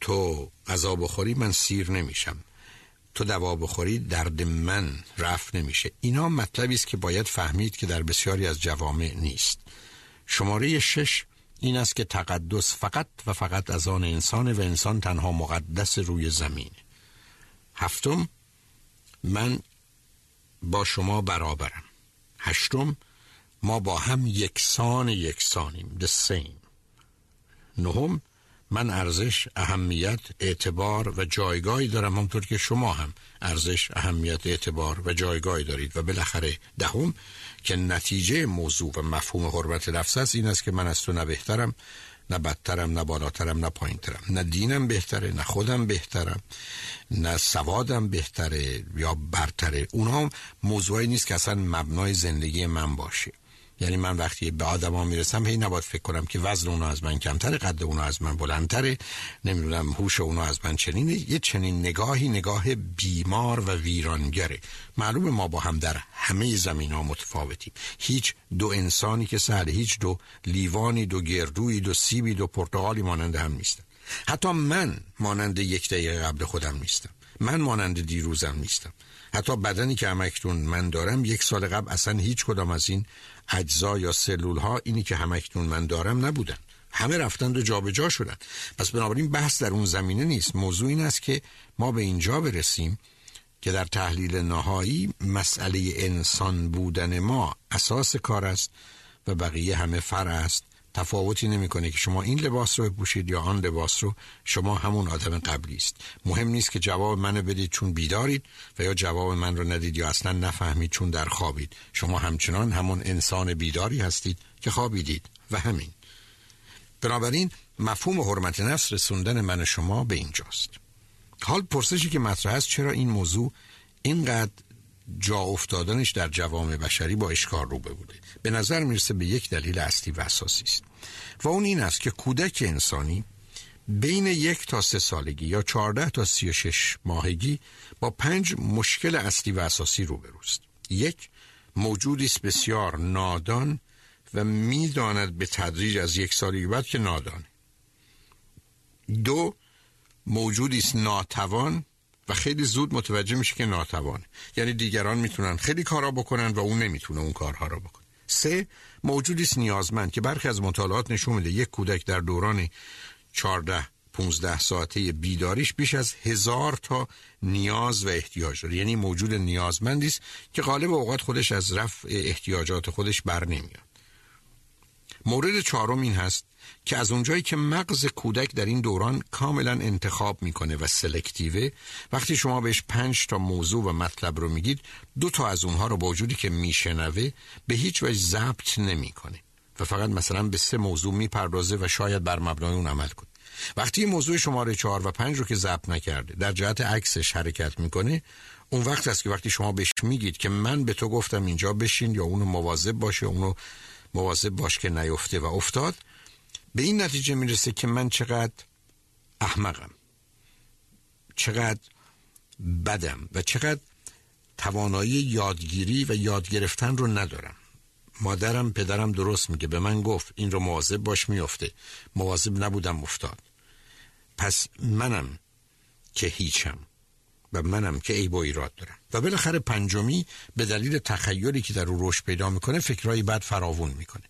تو غذا بخوری من سیر نمیشم. تو دوا بخوری درد من رفت نمیشه. اینا مطلبی است که باید فهمید که در بسیاری از جوامع نیست. شماره شش این است که تقدس فقط و فقط از آن انسان و انسان تنها مقدس روی زمین. هفتم من با شما برابرم. هشتم ما با هم یکسان یکسانیم. The same. نهم من ارزش اهمیت اعتبار و جایگاهی دارم همطور که شما هم ارزش اهمیت اعتبار و جایگاهی دارید و بالاخره دهم که نتیجه موضوع و مفهوم حرمت نفس است این است که من از تو نه بهترم نه بدترم نه بالاترم نه پایینترم. نه دینم بهتره نه خودم بهترم نه سوادم بهتره یا برتره. اونها موضوعی نیست که اصلا مبنای زندگی من باشه. یعنی من وقتی به آدما می‌رسم هی نباید فکر کنم که وزن اونو از من کمتره قد اونو از من بلندتره نمی‌دونم هوش اونو از من چنینه یه چنین نگاهی نگاه بیمار و ویرانگره. معلوم ما با هم در همه زمین ها متفاوتیم. هیچ دو انسانی که سهل هیچ دو لیوانی دو گردوی دو سیبی دو پرتغالی مانند هم نیستم حتی من مانند یک دقیقه قبل خودم نیستم. من مانند دیروزم نیستم. حتی بدنی که همکتون من دارم یک سال قبل اصلا هیچ کدام از این اجزا یا سلول ها اینی که همکتون من دارم نبودن. همه رفتند و جابجا جا شدن پس بنابراین بحث در اون زمینه نیست. موضوع این است که ما به اینجا برسیم که در تحلیل نهایی مسئله انسان بودن ما اساس کار است و بقیه همه فر است. تفاوتی نمی‌کنه که شما این لباس رو بپوشید یا آن لباس رو شما همون آدم قبلی است. مهم نیست که جواب منو بدید چون بیدارید و یا جواب من رو ندید یا اصلا نفهمید چون در خوابید. شما همچنان همون انسان بیداری هستید که خوابیدید و همین. بنابراین مفهوم حرمت نفس رسوندن من شما به اینجاست. حال پرسشی که مطرح است چرا این موضوع اینقدر جا افتادنش در جوامع بشری با اشکار رو بوده به نظر می‌رسه به یک دلیل اصلی و اساسی است. و اون این است که کودک انسانی بین یک تا سه سالگی یا چهارده تا سی و شش ماهگی با پنج مشکل اصلی و اساسی روبروست. یک موجودی است بسیار نادان و می‌داند به تدریج از یک سالگی بعد که نادانه. دو موجودی است ناتوان و خیلی زود متوجه میشه که ناتوانه. یعنی دیگران می‌تونن خیلی کارا بکنن و اون نمی‌تونه اون کارها را بکنه. سه موجودی است نیازمند که برخی از مطالعات نشون میده یک کودک در دوران 14 15 ساعته بیداریش بیش از هزار تا نیاز و احتیاج داره. یعنی موجود نیازمندی است که غالب اوقات خودش از رفع احتیاجات خودش بر نمیاد. مورد چهارم این هست که از اونجایی که مغز کودک در این دوران کاملا انتخاب می‌کنه و سلکتیوه وقتی شما بهش پنج تا موضوع و مطلب رو میگید دو تا از اونها رو با وجودی که میشنوه به هیچ وجه ضبط نمی‌کنه. و فقط مثلا به سه موضوع می‌پردازه و شاید بر مبنای اون عمل کنه. وقتی موضوع شماره چهار و پنج رو که ضبط نکرده در جهت عکسش حرکت می‌کنه اون وقت است که وقتی شما بهش میگید که من به تو گفتم اینجا بشین یا اونو مواظب باشه اونو مواظب باش که نیفته و افتاد به این نتیجه می‌رسه که من چقدر احمقم چقدر بدم و چقدر توانایی یادگیری و یاد گرفتن رو ندارم. مادرم پدرم درست میگه. به من گفت این رو مواظب باش میفته مواظب نبودم افتاد. پس منم که هیچم و منم که عیب و ایراد دارم. و بالاخره پنجمی به دلیل تخیلی که در او رشد پیدا می‌کنه فکرهای بد فراوون می‌کنه.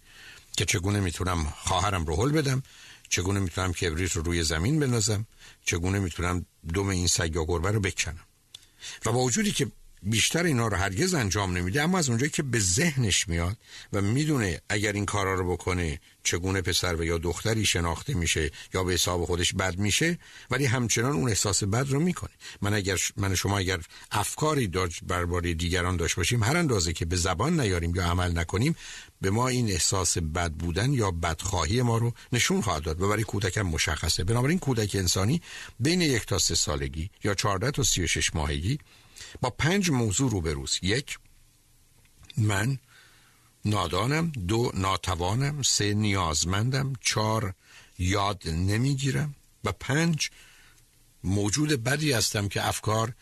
که چگونه می‌تونم خواهرم رو حل بدم چگونه می‌تونم کبریت رو روی زمین بندازم چگونه می‌تونم دم این سگ یا گربه رو بکنم. و با وجودی که بیشتر اینا رو هرگز انجام نمیده اما از اونجایی که به ذهنش میاد و می‌دونه اگر این کارا رو بکنه چگونه پسر و یا دختری شناخته میشه یا به حساب خودش بد میشه ولی همچنان اون احساس بد رو می‌کنه. من اگر من شما اگر افکاری داشت برباره دیگران داشت باشیم هر اندازه که به زبان نیاریم یا عمل نکنیم به ما این احساس بد بودن یا بدخواهی ما رو نشون خواهد داد. و برای کودکم مشخصه. بنابراین کودک انسانی بین یک تا سه سالگی یا 14 تا 36 ماهگی با پنج موضوع روبروز یک من نادانم دو ناتوانم سه نیازمندم چهار یاد نمی‌گیرم و پنج موجود بدی هستم که افکار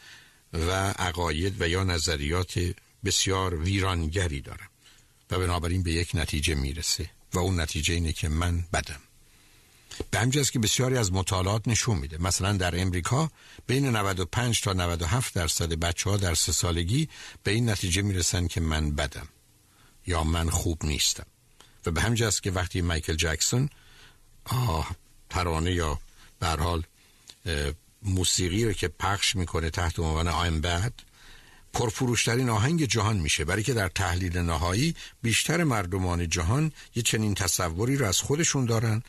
و عقاید و یا نظریات بسیار ویرانگری دارم و بنابراین به یک نتیجه می‌رسه و اون نتیجه اینه که من بدم. به همین که بسیاری از مطالعات نشون میده. مثلا در امریکا بین 95 تا 97 درصد بچه ها در سه سالگی به این نتیجه می‌رسن که من بدم. یا من خوب نیستم. و به همین که وقتی مایکل جکسون ترانه یا به حال موسیقی رو که پخش می‌کنه تحت عنوان آیم بد پرفروشترین آهنگ جهان میشه. برای که در تحلیل نهایی بیشتر مردمان جهان یه چنین تصوری رو از خودشون دارن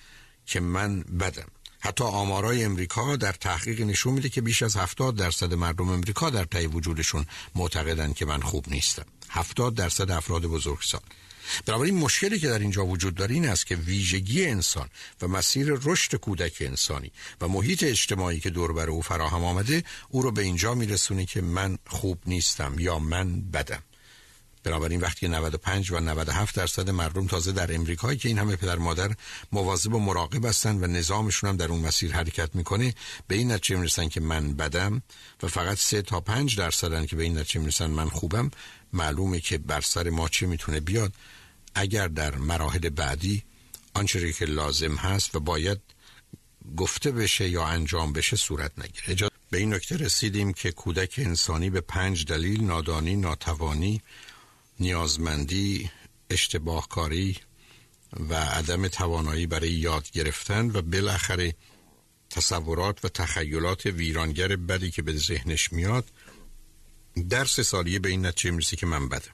که من بدم. حتی آمارای امریکا در تحقیق نشون میده که بیش از 70 درصد مردم امریکا در طی وجودشون معتقدن که من خوب نیستم. 70 درصد افراد بزرگسال. بنابراین مشکلی که در اینجا وجود داره این است که ویژگی انسان و مسیر رشد کودک انسانی و محیط اجتماعی که دور بر او فراهم آمده او رو به اینجا میرسونه که من خوب نیستم یا من بدم. بنابراین وقتی 95 و 97 درصد مردم تازه در امریکایی که این همه پدر مادر مواظب و مراقب هستن و نظامشون هم در اون مسیر حرکت می‌کنه به این نتیجه می‌رسن که من بدم و فقط 3 تا 5 درصدن که به این نتیجه می‌رسن من خوبم معلومه که بر سر ما چه می‌تونه بیاد. اگر در مراحل بعدی آنچه که لازم هست و باید گفته بشه یا انجام بشه صورت نگیره. به این نکته رسیدیم که کودک انسانی به پنج دلیل نادانی، ناتوانی، نیازمندی، اشتباهکاری و عدم توانایی برای یاد گرفتن و بالاخره تصورات و تخیلات ویرانگر بدی که به ذهنش میاد درس سالیه به این نتیجه می‌رسه که من بدم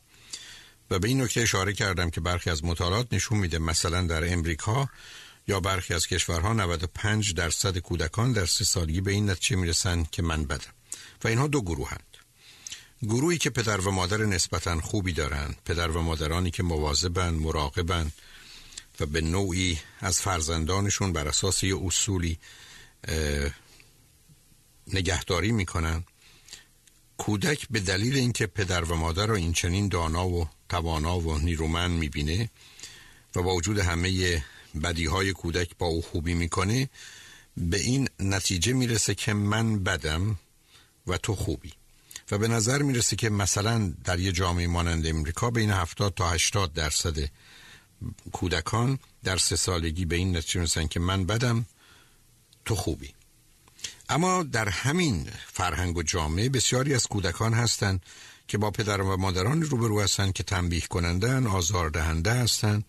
و به این نکته اشاره کردم که برخی از مطالعات نشون میده مثلا در امریکا یا برخی از کشورها 95 درصد کودکان در سه سالگی به این نتیجه می‌رسن که من بدم و اینها دو گروه هند. گروهی که پدر و مادر نسبتا خوبی دارند پدر و مادرانی که مواظبن مراقبن و به نوعی از فرزندانشون بر اساس یه اصولی نگهداری می‌کنن. کودک به دلیل اینکه پدر و مادر رو این چنین دانا و توانا و نیرومند می‌بینه و با وجود همه بدی های کودک با او خوبی می‌کنه به این نتیجه می‌رسه که من بدم و تو خوبی. و به نظر می‌رسه که مثلا در یه جامعه مانند امریکا بین 70 تا 80 درصد کودکان در سه سالگی به این نتیجه می‌رسن که من بدم تو خوبی. اما در همین فرهنگ و جامعه بسیاری از کودکان هستند که با پدر و مادران روبرو هستند که تنبیه کنندن آزاردهنده هستند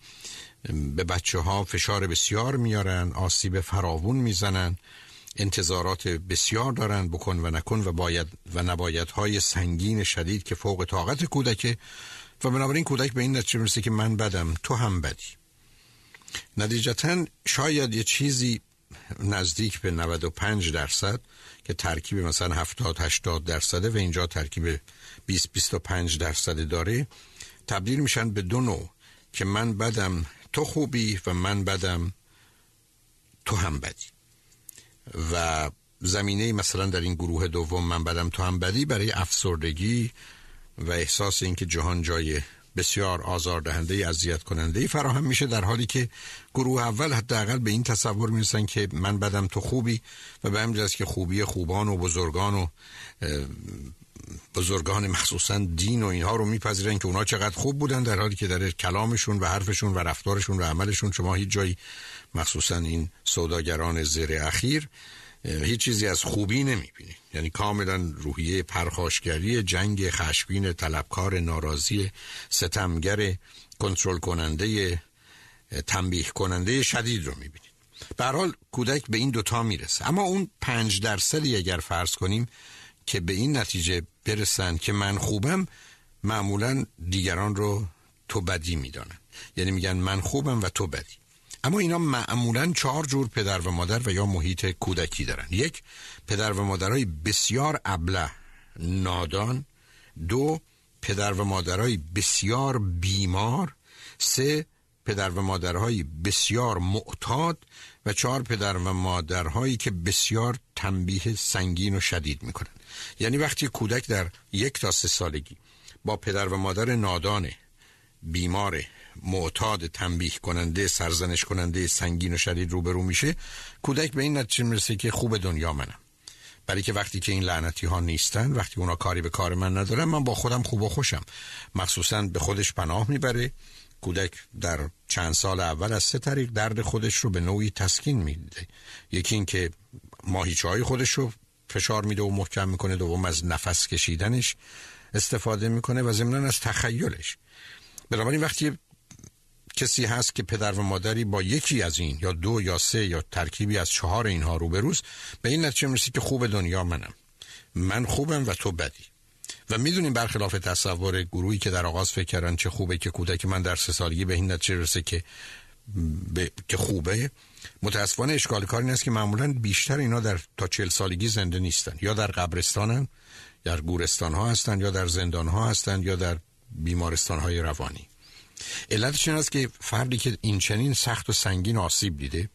به بچه ها فشار بسیار میارن آسیب فراوون می‌زنن انتظارات بسیار دارن بکن و نکن و باید و نباید های سنگین شدید که فوق طاقت کودکه و بنابراین کودک به این نتیجه می‌رسه که من بدم تو هم بدی. نتیجتا شاید یه چیزی نزدیک به 95 درصد که ترکیب مثلا 70 80 درصده و اینجا ترکیب 20 25 درصد داره تبدیل میشن به دو نوع که من بدم تو خوبی و من بدم تو هم بدی. و زمینه مثلا در این گروه دوم من بدم تو هم بدی برای افسردگی و احساس اینکه جهان جای بسیار آزاردهنده اذیت کننده فراهم میشه در حالی که گروه اول حداقل به این تصور می‌رسن که من بدم تو خوبی و به همین که خوبی خوبان و بزرگان و بزرگان مخصوصا دین و اینها رو میپذیرن که اونا چقدر خوب بودن در حالی که در کلامشون و حرفشون و رفتارشون و عملشون شما هیچ جایی مخصوصا این سوداگران زیر اخیر هیچ چیزی از خوبی نمی‌بینید یعنی کاملا روحیه پرخاشگری جنگ خشبین طلبکار ناراضی ستمگر کنترل کننده تنبیه کننده شدید رو می‌بینید به حال کودک به این دوتا می‌رسه. اما اون پنج درصدی اگر فرض کنیم که به این نتیجه برسن که من خوبم معمولا دیگران رو تو بدی می‌دانن. یعنی میگن من خوبم و تو بدی. اما اینا معمولا چهار جور پدر و مادر و یا محیط کودکی دارن. یک پدر و مادرای بسیار ابله نادان. دو پدر و مادرای بسیار بیمار. سه پدر و مادرهای بسیار معتاد. و چهار پدر و مادرهایی که بسیار تنبیه سنگین و شدید می‌کنن. یعنی وقتی کودک در یک تا سه سالگی با پدر و مادر نادان بیمار معتاد تنبیه کننده سرزنش کننده سنگین و شدید روبرو میشه کودک به این نتیجه می‌رسه که خوب دنیا منم. برای که وقتی که این لعنتی ها نیستن وقتی اونا کاری به کار من ندارن من با خودم خوب و خوشم. مخصوصا به خودش پناه می‌بره. کودک در چند سال اول از سه طریق درد خودش رو به نوعی تسکین میده. یکی اینکه ماهیچه های خودش رو فشار میده و محکم می‌کنه دوم از نفس کشیدنش استفاده می‌کنه و ضمنا از تخیلش. بنابراین وقتی کسی هست که پدر و مادری با یکی از این یا دو یا سه یا ترکیبی از چهار اینها رو بروز به این نتیجه می‌رسی که خوب دنیا منم. من خوبم و تو بدی. و می‌دونیم برخلاف تصور گروهی که در آغاز فکر کردن چه خوبه که کودک من در سه سالگی به این نتیجه رسه که که خوبه. متاسفانه اشکال کار این است که معمولا بیشتر اینا در تا چل سالگی زنده نیستن. یا در قبرستانن در گورستان ها هستن یا در زندان ها هستن یا در بیمارستان های روانی. علتش این است که فردی که این چنین سخت و سنگین آسیب دیده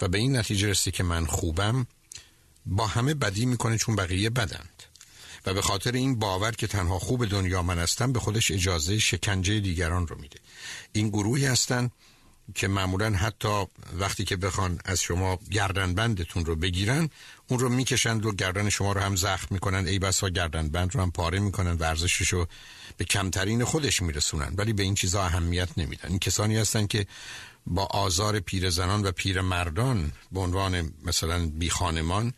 و به این نتیجه رسید که من خوبم با همه بدی می‌کنه چون بقیه بدند. و به خاطر این باور که تنها خوب دنیا من هستم به خودش اجازه شکنجه دیگران رو میده. این گروهی هستند که معمولا حتی وقتی که بخوان از شما گردن بندتون رو بگیرن اون رو می‌کشند و گردن شما رو هم زخم می‌کنن. ای بسا گردن بند رو هم پاره می‌کنن ورزشش رو به کمترین خودش میرسونن ولی به این چیزا اهمیت نمیدن. این کسانی هستن که با آزار پیر زنان و پیر مردان به عنوان مثلا بی خانمان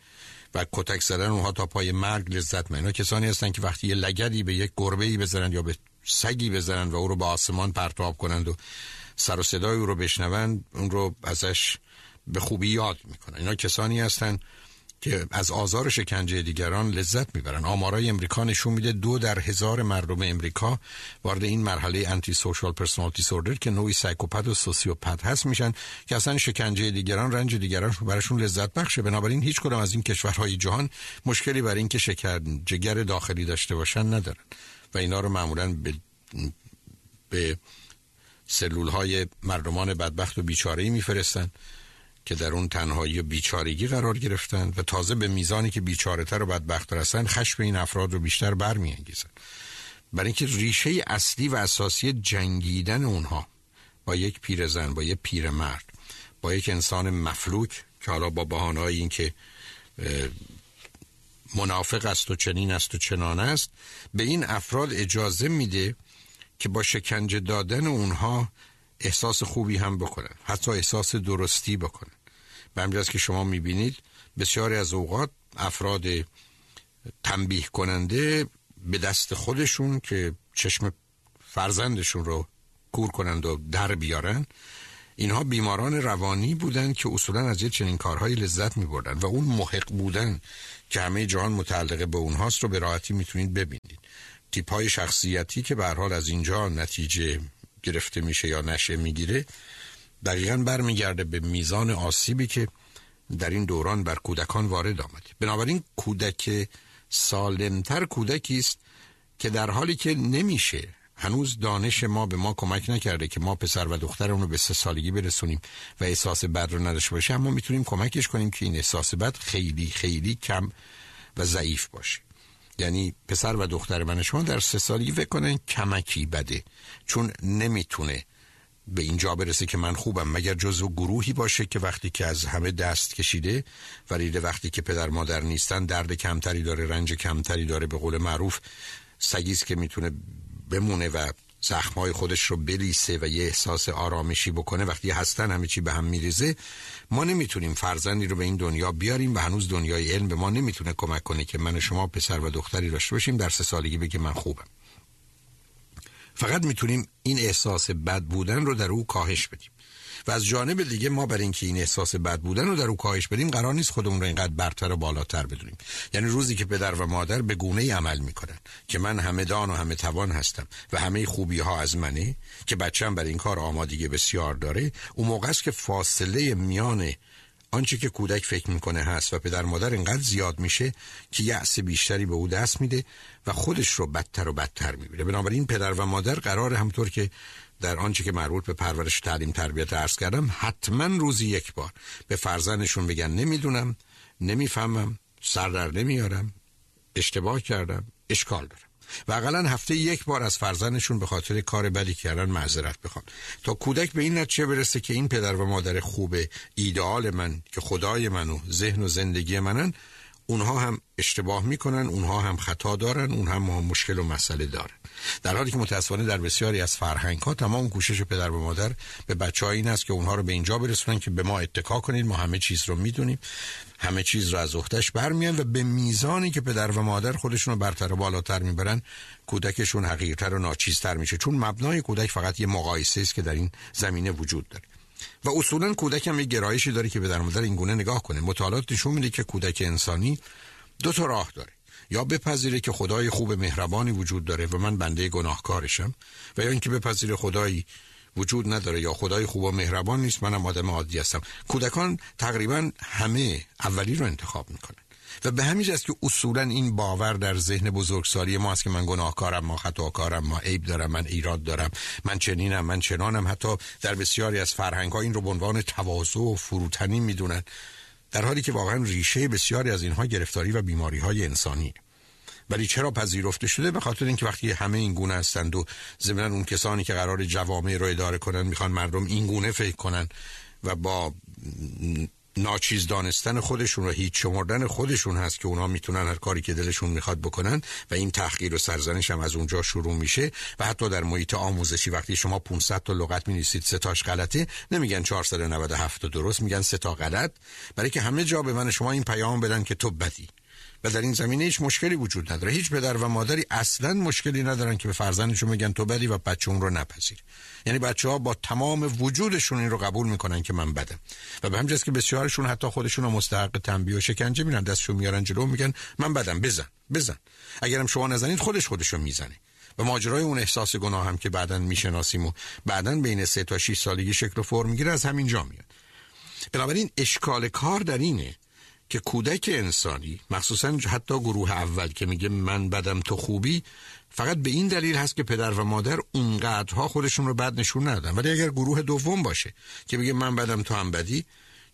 و کتک زدن اونها تا پای مرگ لذت اینا کسانی هستن که وقتی یه لگدی به یک گربه ای بزنن یا به سگی بزنن و او رو به آسمان پرتاب کنند و سر و صدای او رو بشنوند اون رو ازش به خوبی یاد می‌کنن. اینا کسانی هستن که از آزار شکنجه دیگران لذت می‌برن آمارای امریکا نشون میده دو در هزار مردم امریکا وارد این مرحله antisocial personality disorder که نوعی psychopath و sociopath هست میشن که اصلا شکنجه دیگران رنج دیگران براشون لذت بخشه. بنابراین هیچ کدام از این کشورهای جهان مشکلی برای اینکه شکنجهگر داخلی داشته باشن ندارن. و اینا رو معمولا به, به سلول های مردمان بدبخت و بیچاره میفرستن. که در اون تنهایی و بیچارگی قرار گرفتن و تازه به میزانی که بیچاره تر و بدبخت هستن خشم این افراد رو بیشتر برمیانگیزن. برای اینکه ریشه اصلی و اساسی جنگیدن اونها با یک پیرزن با یک پیرمرد با یک انسان مفلوک که حالا با بهانه‌ای اینکه منافق است و چنین است و چنان است به این افراد اجازه میده که با شکنجه دادن اونها احساس خوبی هم بکنن. حتی احساس درستی بکنن. به همجاز که شما می‌بینید بسیاری از اوقات افراد تنبیه کننده به دست خودشون که چشم فرزندشون رو کور کنند و در بیارن اینها بیماران روانی بودند که اصولا از یه چنین کارهایی لذت می بردن و اون محق بودن که همه جهان متعلقه به اونهاست رو به راحتی می‌تونید ببینید. تیپ های شخصیتی که به حال از اینجا نتیجه گرفته میشه یا نشه می‌گیره دقیقا برمیگرده به میزان آسیبی که در این دوران بر کودکان وارد آمده. بنابراین کودک سالمتر کودکی است که در حالی که نمیشه هنوز دانش ما به ما کمک نکرده که ما پسر و دختر رو به سه سالگی برسونیم و احساس بد رو نداشته باشه اما می‌تونیم کمکش کنیم که این احساس بد خیلی خیلی کم و ضعیف باشه. یعنی پسر و دختر من شما در سه سالگی فکر کنن کمکی بده. چون نمی‌تونه به اینجا برسه که من خوبم. مگر جزو گروهی باشه که وقتی که از همه دست کشیده ولی وقتی که پدر مادر نیستن درد کمتری داره رنج کمتری داره به قول معروف سگیست که می‌تونه بمونه و زخمای خودش رو بلیسه و یه احساس آرامشی بکنه. وقتی هستن همه چی به هم میریزه. ما نمی‌تونیم فرزندی رو به این دنیا بیاریم و هنوز دنیای علم به ما نمی‌تونه کمک کنه که من و شما پسر و دختری داشته باشیم. در سه سالگی بگه من خوبم. فقط می‌تونیم این احساس بد بودن رو در او کاهش بدیم. و از جانب دیگه ما برای اینکه این احساس بد بودن رو در او کاهش بدیم قرار نیست خودمون رو اینقدر برتر و بالاتر بدونیم. یعنی روزی که پدر و مادر به گونه عمل می‌کنن که من همه دان و همه توان هستم و همه خوبی ها از منه که بچم برای این کار آمادگی بسیار داره اون موقع است که فاصله میان آنچه که کودک فکر می‌کنه هست و پدر مادر اینقدر زیاد میشه که یأس بیشتری به او دست میده و خودش رو بدتر و بدتر می‌بینه. بنابراین پدر و مادر قرار همطور که در آنچه که مربوط به پرورش تعلیم تربیت عرض کردم حتما روزی یک بار. به فرزندشون بگن نمی‌دونم نمی‌فهمم سر در نمیارم اشتباه کردم اشکال دارم و اقلا هفته یک بار از فرزندشون به خاطر کار بدی کردن معذرت بخوان تا کودک به این نتیجه برسه که این پدر و مادر خوب ایدئال من که خدای من و ذهن و زندگی منن اونها هم اشتباه می‌کنن اونها هم خطا دارن اونها هم مشکل و مسئله دارن در حالی که متاسفانه در بسیاری از فرهنگ ها تمام کوشش پدر و مادر به بچه ها این است که اونها رو به اینجا برسونن که به ما اتکا کنید. ما همه چیز رو می‌دونیم. همه چیز رو از اختش برمیان و به میزانی که پدر و مادر خودشون رو برتر و بالاتر می‌برن کودکشون حقیقتر و ناچیزتر میشه. چون مبنای کودک فقط یه مقایسه است که در این زمینه وجود داره. و اصولا کودک هم یه گرایشی داره که به در مادر این گونه نگاه کنه. مطالعات نشون میده که کودک انسانی دو تا راه داره. یا بپذیره که خدای خوب مهربانی وجود داره و من بنده گناهکارشم و یا اینکه بپذیره خدایی وجود نداره یا خدای خوب و مهربان نیست منم آدم عادی هستم. کودکان تقریبا همه اولی رو انتخاب می‌کنن. و به همین است که اصولا این باور در ذهن بزرگسالی ما است که من گناهکارم ما خطاکارم ما عیب دارم من ایراد دارم من چنینم من چنانم. حتی در بسیاری از فرهنگ ها این رو به عنوان تواضع و فروتنی می‌دونن در حالی که واقعا ریشه بسیاری از اینها گرفتاری و بیماری های انسانی. ولی چرا پذیرفته شده؟ به خاطر اینکه وقتی همه این گونه هستند و ضمن اون کسانی که قرار جوامع رو اداره کنن می‌خوان مردم این گونه فکر کنن و با ناچیز دانستن خودشون و هیچ شمردن خودشون هست که اونا می‌تونن هر کاری که دلشون می‌خواد بکنن و این تحقیر و سرزنش هم از اونجا شروع میشه و حتی در محیط آموزشی وقتی شما 500 تا لغت می‌نویسید سه تاش غلطه نمیگن 497 تا درست میگن سه تا غلط. برای که همه جا به من شما این پیام بدن که تو بدی. و در این زمینه هیچ مشکلی وجود نداره. هیچ پدر و مادری اصلا مشکلی ندارن که به فرزندشون میگن تو بدی و بچه اون رو نپذیر. یعنی بچه ها با تمام وجودشون این رو قبول می‌کنن که من بدم و به همجاست که بسیارشون حتی خودشون رو مستحق تنبیه و شکنجه میرن دستشون میارن جلو میگن من بدم بزن بزن. اگرم شما نزنید خودش خودشو می‌زنه. و ماجرای اون احساس گناه هم که بعدا می‌شناسیم و بعدا بین سه تا 6 سالگی شکل و فرم می‌گیره از همین جا میاد. بنابراین اشکال کار در اینه که کودک انسانی مخصوصا حتی گروه اول که میگه من بدم تو خوبی فقط به این دلیل هست که پدر و مادر اونقدرها خودشون رو بد نشون ندن ولی اگر گروه دوم باشه که بگه من بدم تو هم بدی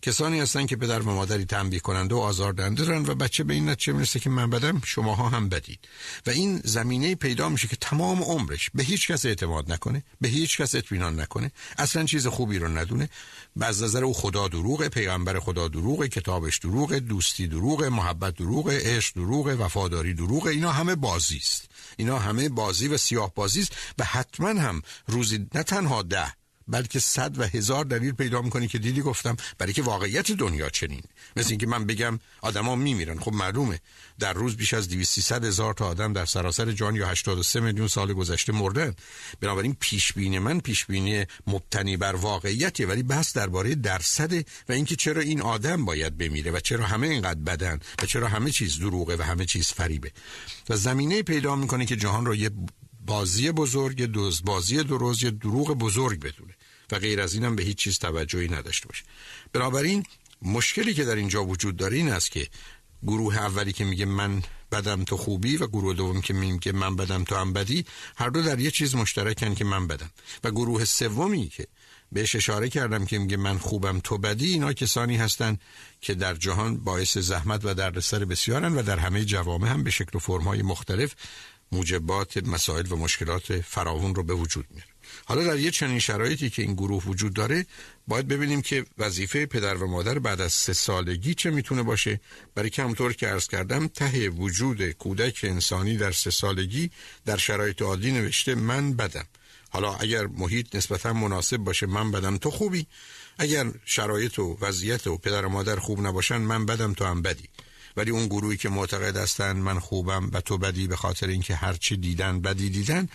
کسانی هستن که پدر و مادری تنبیه کننده و آزاردهنده دارن و بچه به این نتیجه می‌رسه که من بدم شماها هم بدید. و این زمینه پیدا میشه که تمام عمرش به هیچ کس اعتماد نکنه به هیچ کس اطمینان نکنه اصلا چیز خوبی رو ندونه. و از نظر او خدا دروغه پیغمبر خدا دروغه کتابش دروغه دوستی دروغه محبت دروغه عشق دروغه وفاداری دروغه اینا همه بازی است. اینا همه بازی و سیاه بازی است. و حتما هم روزی نه تنها ده بلکه صد و هزار دلیل پیدا می‌کنی که دیدی گفتم. برای که واقعیت دنیا چنین. مثل اینکه من بگم آدما میمیرن. خب معلومه. در روز بیش از 200 هزار تا آدم در سراسر جان یا 83 میلیون سال گذشته مردن. بنابراین پیش بینی من پیش بینی مبتنی بر واقعیتیه ولی بحث درباره درصد و اینکه چرا این آدم باید بمیره و چرا همه اینقدر بدن و چرا همه چیز دروغه و همه چیز فریبه. و زمینه پیدا می‌کنه که جهان رو یه بازی بزرگ دوز بازی درست یه دروغ بزرگ بدونه. و غیر از اینم به هیچ چیز توجهی نداشته باشه. بنابراین مشکلی که در اینجا وجود داره این است که گروه اولی که میگه من بدم تو خوبی و گروه دوم که میگه من بدم تو هم بدی هر دو در یه چیز مشترکن که من بدم. و گروه سومی که بهش اشاره کردم که میگه من خوبم تو بدی اینا کسانی هستند که در جهان باعث زحمت و دردسر بسیارن و در همه جوامع هم به شکل و فرمهای مختلف موجبات مسائل و مشکلات فراوون رو به وجود میاره. حالا در یه چنین شرایطی که این گروه وجود داره باید ببینیم که وظیفه پدر و مادر بعد از سه سالگی چه می‌تونه باشه. برای که همطور که عرض کردم ته وجود کودک انسانی در سه سالگی در شرایط عادی نوشته من بدم. حالا اگر محیط نسبتا مناسب باشه من بدم تو خوبی. اگر شرایط و وضعیت و پدر و مادر خوب نباشن من بدم تو هم بدی. ولی اون گروهی که معتقد هستن من خوبم و تو بدی به خاطر اینکه هرچی دیدن بدی دیدن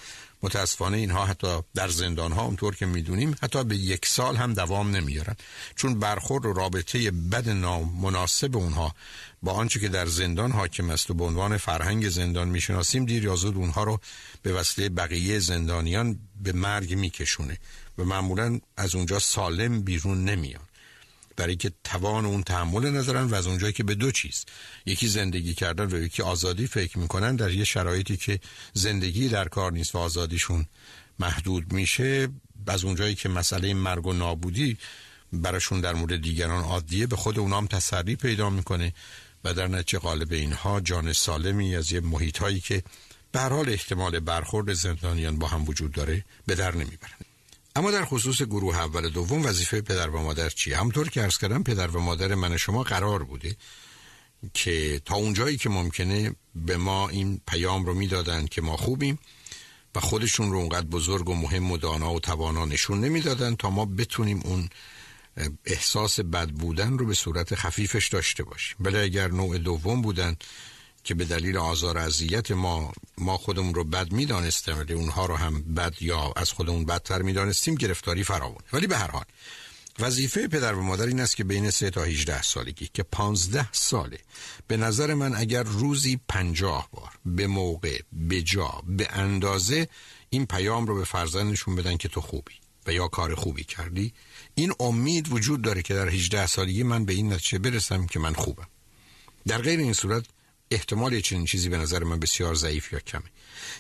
متاسفانه اینها حتی در زندان ها اونطور که می‌دونیم حتی به یک سال هم دوام نمیارن چون برخورد و رابطه بد نامناسب اونها با آنچه که در زندان حاکم است و به عنوان فرهنگ زندان می‌شناسیم دیر یا اونها رو به وسیله بقیه زندانیان به مرگ میکشونه و معمولا از اونجا سالم بیرون نمیان. برای که توان اون تحمل ندارن و از اونجایی که به دو چیز یکی زندگی کردن و یکی آزادی فکر می‌کنن در یه شرایطی که زندگی در کار نیست و آزادیشون محدود میشه از اونجایی که مسئله مرگ و نابودی براشون در مورد دیگران عادیه به خود اونام تسری پیدا می‌کنه و در نتیجه غالب اینها جان سالمی از یه محیط هایی که به حال احتمال برخورد زندانیان با هم وجود داره به در نمی‌برن. اما در خصوص گروه اول دوم وظیفه پدر و مادر چیه؟ همطور که ارز کردم پدر و مادر من شما قرار بوده که تا اونجایی که ممکنه به ما این پیام رو می‌دادن که ما خوبیم و خودشون رو اونقدر بزرگ و مهم و دانا و توانا نشون نمی‌دادن تا ما بتونیم اون احساس بد بودن رو به صورت خفیفش داشته باشیم. ولی اگر نوع دوم بودن که به دلیل آزار اذیت ما ما خودمون رو بد می‌دانستیم ولی اونها رو هم بد یا از خودمون بدتر می‌دانستیم گرفتاری فراوان. ولی به هر حال وظیفه پدر و مادر این است که بین 3 تا 18 سالگی که 15 ساله به نظر من اگر روزی 50 بار به موقع به جا به اندازه این پیام رو به فرزندشون بدن که تو خوبی و یا کار خوبی کردی این امید وجود داره که در 18 سالگی من به این نتیجه برسم که من خوبم. در غیر این صورت احتمال چنین چیزی به نظر من بسیار ضعیف یا کمه.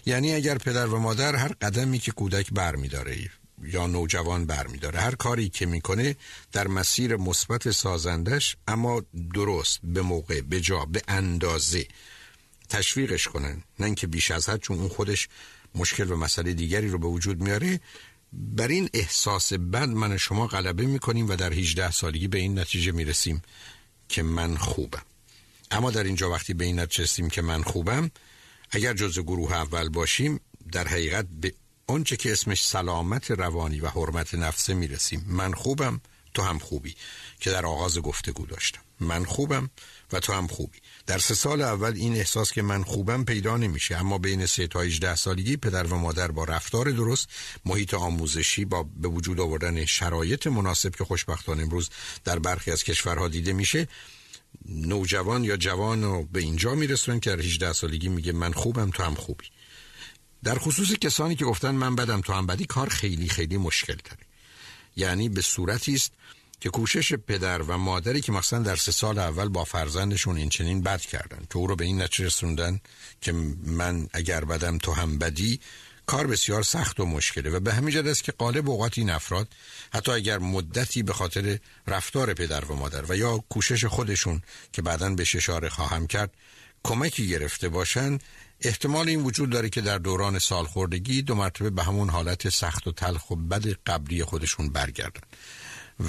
یعنی اگر پدر و مادر هر قدمی که کودک برمیداره یا نوجوان برمیداره هر کاری که می‌کنه در مسیر مثبت سازندش اما درست به موقع به جا به اندازه تشویقش کنن. نه اینکه بیش از حد چون اون خودش مشکل و مسئله دیگری رو به وجود میاره. بر این احساس بد من شما غلبه می‌کنیم و در 18 سالگی به این نتیجه می‌رسیم که من خوبم. اما در اینجا وقتی به این که من خوبم اگر جزء گروه اول باشیم در حقیقت به آنچه که اسمش سلامت روانی و حرمت نفسه می‌رسیم. من خوبم تو هم خوبی که در آغاز گفتگو داشتم. من خوبم و تو هم خوبی. در سه سال اول این احساس که من خوبم پیدا نمیشه. اما بین سه تا 18 سالگی پدر و مادر با رفتار درست محیط آموزشی با به وجود آوردن شرایط مناسب که خوشبختانه امروز در برخی از کشورها دیده میشه نوجوان یا جوان رو به اینجا میرسونن که در 18 سالگی میگه من خوبم تو هم خوبی. در خصوص کسانی که گفتن من بدم تو هم بدی کار خیلی خیلی مشکل داره یعنی به صورتی است که کوشش پدر و مادری که مثلا در سه سال اول با فرزندشون این چنین بد کردن. تو او رو به این نتیجه رسوندن که من اگر بدم تو هم بدی. کار بسیار سخت و مشکله و به همین جد است که قالب اوقات این افراد حتی اگر مدتی به خاطر رفتار پدر و مادر و یا کوشش خودشون که بعدا به اشاره خواهم کرد کمکی گرفته باشند احتمال این وجود داره که در دوران سالخوردگی دو مرتبه به همون حالت سخت و تلخ و بد قبلی خودشون برگردن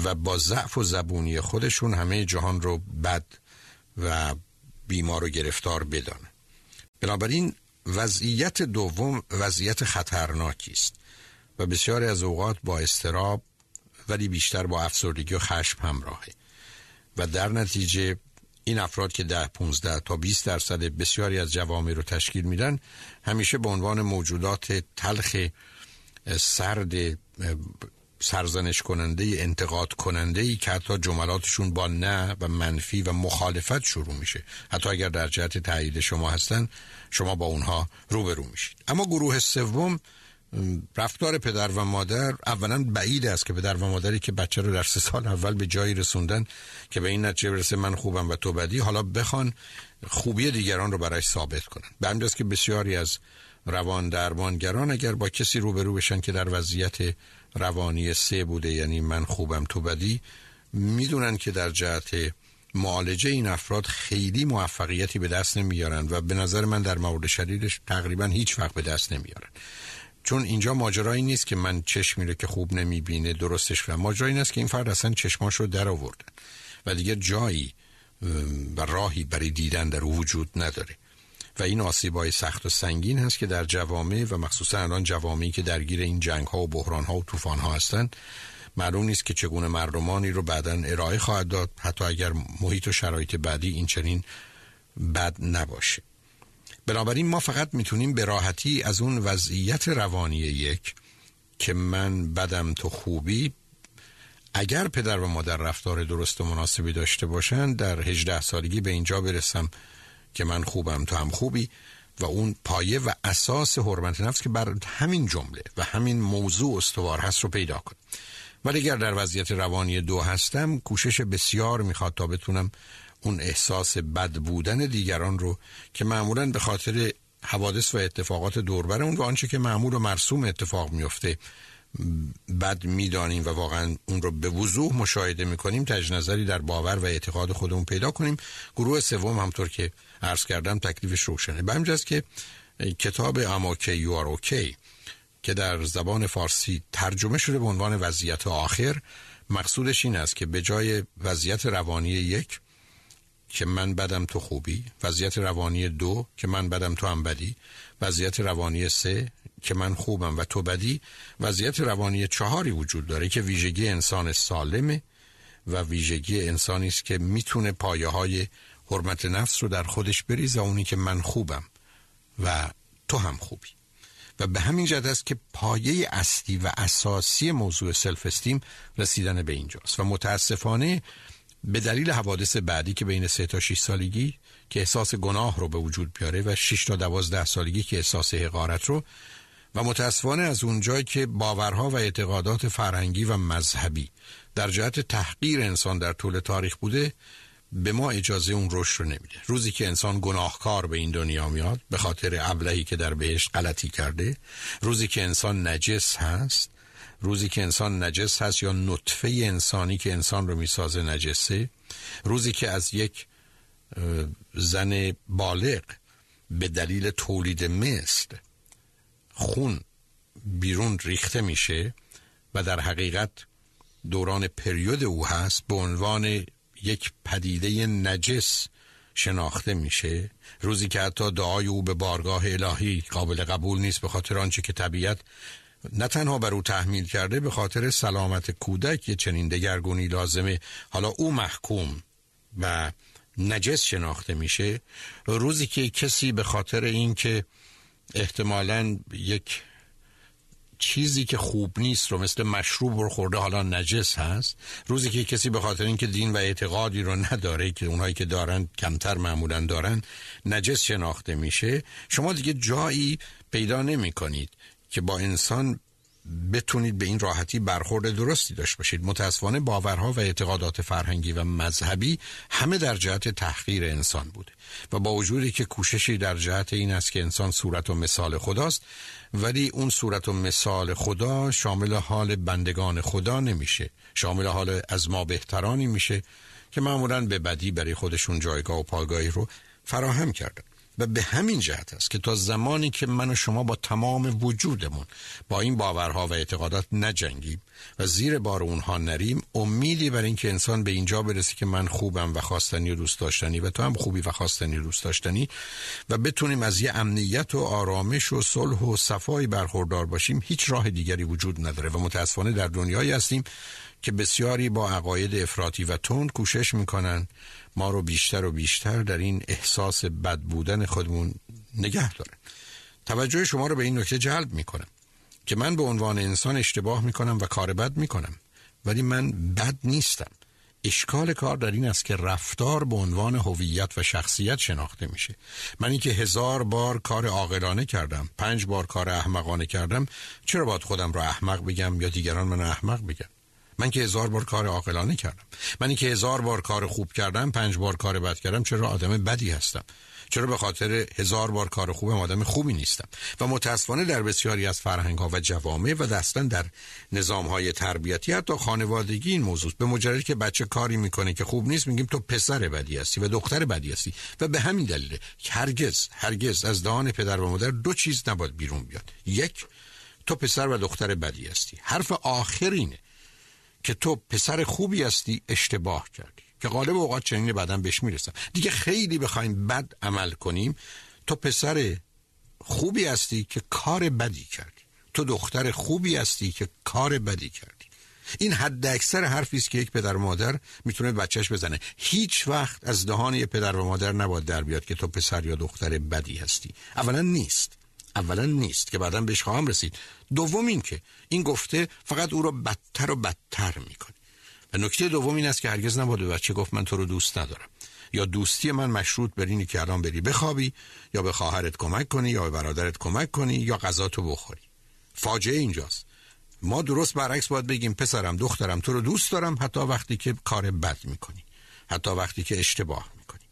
و با ضعف و زبونی خودشون همه جهان رو بد و بیمار و گرفتار بدانن. بنابراین وضعیت دوم وضعیت خطرناکی است و بسیاری از اوقات با استراب ولی بیشتر با افسردگی و خشم همراهه. و در نتیجه این افراد که ده 15 تا 20 درصد بسیاری از جوامع رو تشکیل میدن همیشه به عنوان موجودات تلخ سرد سرزنش کننده انتقاد کننده ای که حتی جملاتشون با نه و منفی و مخالفت شروع میشه. حتی اگر در جهت تایید شما هستن شما با اونها روبرو میشید. اما گروه سوم رفتار پدر و مادر اولا بعید است که پدر و مادری که بچه رو در سه سال اول به جایی رسوندن که به این نتیجه برسه من خوبم و تو بدی حالا بخوان خوبی دیگران رو برای ثابت کنن. به همین که بسیاری از روان درمانگران اگر با کسی روبرو بشن که در وضعیت روانی سه بوده یعنی من خوبم تو بدی می‌دونن که در جهت معالجه این افراد خیلی موفقیتی به دست نمیارن و به نظر من در مورد شدیدش تقریبا هیچ وقت به دست نمیارن چون اینجا ماجرایی نیست که من چشمی رو که خوب نمی‌بینه درستش و ماجرایی این است که این فرد اصلا چشماش رو در آوردن و دیگه جایی و راهی برای دیدن در وجود نداره. و این آسیبای سخت و سنگین هست که در جوامع و مخصوصا الان جوامعی که درگیر این جنگ ها و بحران ها و طوفان ها هستند معلوم نیست که چگونه مردمانی رو بعدا ارائه خواهد داد. حتی اگر محیط و شرایط بعدی این چنین بد نباشه. بنابراین ما فقط می‌تونیم به راحتی از اون وضعیت روانی یک که من بدم تو خوبی اگر پدر و مادر رفتار درست و مناسبی داشته باشن در 18 سالگی به اینجا برسم که من خوبم تو هم خوبی. و اون پایه و اساس حرمت نفس که بر همین جمله و همین موضوع استوار هست رو پیدا کن. ولی اگر در وضعیت روانی دو هستم کوشش بسیار می‌خواد تا بتونم اون احساس بد بودن دیگران رو که معمولا به خاطر حوادث و اتفاقات دوربر اون و آنچه که معمول و مرسوم اتفاق میفته بد می‌دانیم و واقعا اون رو به وضوح مشاهده می‌کنیم تج نظری در باور و اعتقاد خودمون پیدا کنیم. گروه سوم همطور که عرض کردم تکلیفش روشنه. به که کتاب اماکی یو آر اوکی که در زبان فارسی ترجمه شده به عنوان وضعیت آخر مقصودش این است که به جای وضعیت روانی یک که من بدم تو خوبی وضعیت روانی دو که من بدم تو هم بدی وضعیت روانی سه که من خوبم و تو بدی وضعیت روانی چهاری وجود داره که ویژگی انسان سالمه و ویژگی انسانی است که می‌تونه پایه های حرمت نفس رو در خودش بریزه اونی که من خوبم و تو هم خوبی. و به همین جد است که پایه اصلی و اساسی موضوع سلف استیم رسیدن به اینجاست و متاسفانه به دلیل حوادث بعدی که بین سه تا 6 سالگی که احساس گناه رو به وجود بیاره و 6 تا 12 سالگی که احساس حقارت رو و متاسفانه از اونجایی که باورها و اعتقادات فرهنگی و مذهبی در جهت تحقیر انسان در طول تاریخ بوده به ما اجازه اون رشد رو نمیده. روزی که انسان گناهکار به این دنیا میاد به خاطر ابلهی که در بهشت غلطی کرده روزی که انسان نجس هست روزی که انسان نجس هست یا نطفه انسانی که انسان رو می‌سازه نجسه روزی که از یک زن بالغ به دلیل تولید مثل خون بیرون ریخته میشه و در حقیقت دوران پریود او هست به عنوان یک پدیده نجس شناخته میشه. روزی که حتی دعای او به بارگاه الهی قابل قبول نیست به خاطر آنچه که طبیعت نه تنها بر او تحمیل کرده به خاطر سلامت کودک یه چنین دگرگونی لازمه. حالا او محکوم و نجس شناخته میشه. روزی که کسی به خاطر اینکه احتمالا یک چیزی که خوب نیست رو مثل مشروب رو خورده حالا نجس هست؟ روزی که کسی به خاطر اینکه دین و اعتقادی رو نداره که اونهایی که دارن کمتر معمولا دارن نجس شناخته میشه شما دیگه جایی پیدا نمی کنید که با انسان بتونید به این راحتی برخورد درستی داشته باشید. متاسفانه باورها و اعتقادات فرهنگی و مذهبی همه در جهت تحقیر انسان بوده. و با وجودی که کوششی در جهت این است که انسان صورت و مثال خداست ولی اون صورت و مثال خدا شامل حال بندگان خدا نمیشه. شامل حال از ما بهترانی میشه که معمولا به بدی برای خودشون جایگاه و پایگاهی رو فراهم کردن. و به همین جهت است که تا زمانی که من و شما با تمام وجودمون با این باورها و اعتقادات نجنگیم و زیر بار اونها نریم امیدی بر اینکه انسان به اینجا برسه که من خوبم و خواستنی و دوست داشتنی و تو هم خوبی و خواستنی و دوست داشتنی و بتونیم از یه امنیت و آرامش و صلح و صفایی برخوردار باشیم هیچ راه دیگری وجود نداره و متاسفانه در دنیایی هستیم که بسیاری با عقاید افراطی و تند کوشش می‌کنن ما رو بیشتر و بیشتر در این احساس بد بودن خودمون نگه دارن. توجه شما رو به این نکته جلب می‌کنم که من به عنوان انسان اشتباه می‌کنم و کار بد می‌کنم ولی من بد نیستم. اشکال کار در این است که رفتار به عنوان هویت و شخصیت شناخته میشه. من اینکه هزار بار کار عاقلانه کردم پنج بار کار احمقانه کردم چرا باید خودم رو احمق بگم یا دیگران من احمق بگم من که هزار بار کار عاقلانه کردم. من که هزار بار کار خوب کردم پنج بار کار بد کردم چرا آدم بدی هستم؟ چرا به خاطر هزار بار کار خوبم آدم خوبی نیستم؟ و متاسفانه در بسیاری از فرهنگ ها و جوامع و دستن در نظام های تربیتی حتی خانوادگی این موضوع به مجردی که بچه کاری می‌کنه که خوب نیست میگیم تو پسر بدی هستی و دختر بدی هستی. و به همین دلیل هرگز هرگز از دهان پدر و مادر دو چیز نباید بیرون بیاد. یک تو پسر و دختر بدی هستی. حرف آخرینه که تو پسر خوبی هستی اشتباه کردی. که غالب اوقات چنین بعدا بهش می‌رسم. دیگه خیلی بخوایم بد عمل کنیم تو پسر خوبی هستی که کار بدی کردی. تو دختر خوبی هستی که کار بدی کردی. این حد اکثر حرفی است که یک پدر و مادر می‌تونه بچهش بزنه. هیچ وقت از دهان یک پدر و مادر نباید در بیاد که تو پسر یا دختر بدی هستی. اولا نیست. اولا نیست که بعدا بهش خواهم رسید. دوم این که این گفته فقط او را بدتر و بدتر می‌کنه. و نکته دوم این است که هرگز نباید به بچه گفت من تو رو دوست ندارم. یا دوستی من مشروط بر اینی که الان بری بخوابی یا به خواهرت کمک کنی یا به برادرت کمک کنی یا غذا تو بخوری. فاجعه اینجاست. ما درست برعکس باید بگیم پسرم دخترم تو رو دوست دارم حتی وقتی که کار بد می‌کنی. حتی وقتی که اشتباه می‌کنی.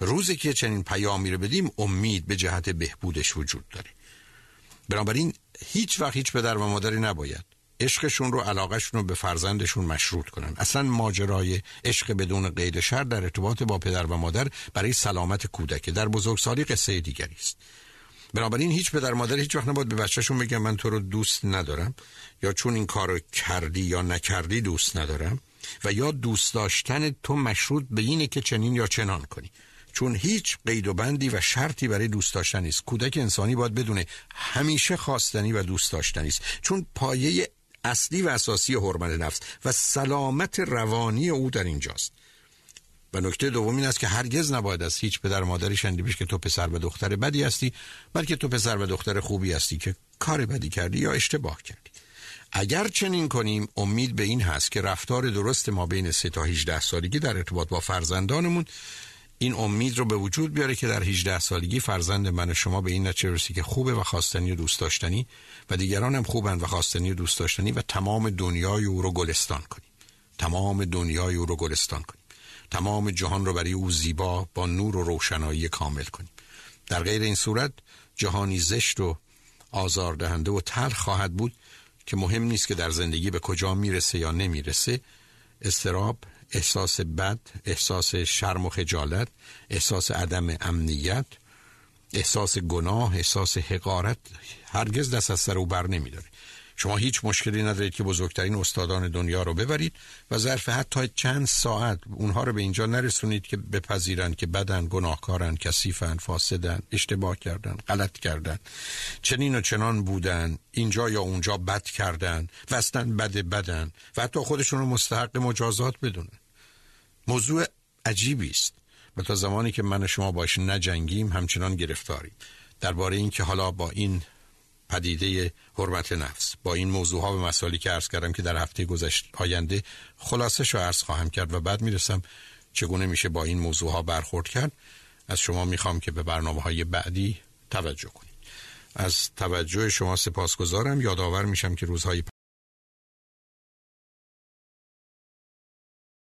روزی که چنین پیامی رو بدیم امید به جهت بهبودش وجود داره. بنابراین هیچ وقت هیچ پدر و مادری نباید عشقشون رو علاقهشون رو به فرزندشون مشروط کنن. اصلا ماجرای عشق بدون قید شر در ارتباط با پدر و مادر برای سلامت کودک در بزرگسالی قصه دیگری است. بنابراین هیچ پدر مادر هیچ وقت نباید به بچهشون بگم من تو رو دوست ندارم یا چون این کارو کردی یا نکردی دوست ندارم و یا دوست داشتن تو مشروط به اینه که چنین یا چنان کنی. چون هیچ قید و بندی و شرطی برای دوست داشتن نیست. کودک انسانی باید بدونه همیشه خواستنی و دوست داشتنی است. چون پایه اصلی و اساسی حرمت نفس و سلامت روانی او در اینجاست. و نکته دوم این است که هرگز نباید از هیچ پدر و مادری شنیده که تو پسر و دختر بدی هستی بلکه تو پسر و دختر خوبی هستی که کار بدی کردی یا اشتباه کردی. اگر چنین کنیم امید به این هست که رفتار درست ما بین 3 تا 18 سالگی در ارتباط با فرزندانمون این امید رو به وجود بیاره که در 18 سالگی فرزند من و شما به این نتیجه رسی که خوبه و خواستنی و دوست داشتنی و دیگران هم خوبند و خواستنی و دوست داشتنی و تمام دنیای او رو گلستان کنیم. تمام دنیای او رو گلستان کنیم. تمام جهان رو برای او زیبا با نور و روشنایی کامل کنیم. در غیر این صورت جهانی زشت و آزاردهنده و تلخ خواهد بود که مهم نیست که در زندگی به کجا می‌رسه یا نمی‌رسه. استراب احساس بد احساس شرم و خجالت احساس عدم امنیت احساس گناه احساس حقارت. هرگز دست از سر او بر نمیداره. شما هیچ مشکلی ندارید که بزرگترین استادان دنیا رو ببرید و ظرف حتی چند ساعت اونها رو به اینجا نرسونید که بپذیرند که بدن گناهکارن کثیفن فاسدن اشتباه کردن غلط کردن. چنین و چنان بودن اینجا یا اونجا بد کردن و بد بدن و حتی خودشون رو مستحق مجازات بدونن. موضوع عجیبی است. و تا زمانی که من و شما باش نجنگیم همچنان گرفتاریم. درباره اینکه حالا با این پدیده حرمت نفس با این موضوع ها و مسائلی که عرض کردم که در هفته گذشت آینده خلاصه شو عرض خواهم کرد و بعد می‌رسم چگونه میشه با این موضوع ها برخورد کرد. از شما می‌خوام که به برنامه های بعدی توجه کنید. از توجه شما سپاسگزارم. یادآور میشم که روزهای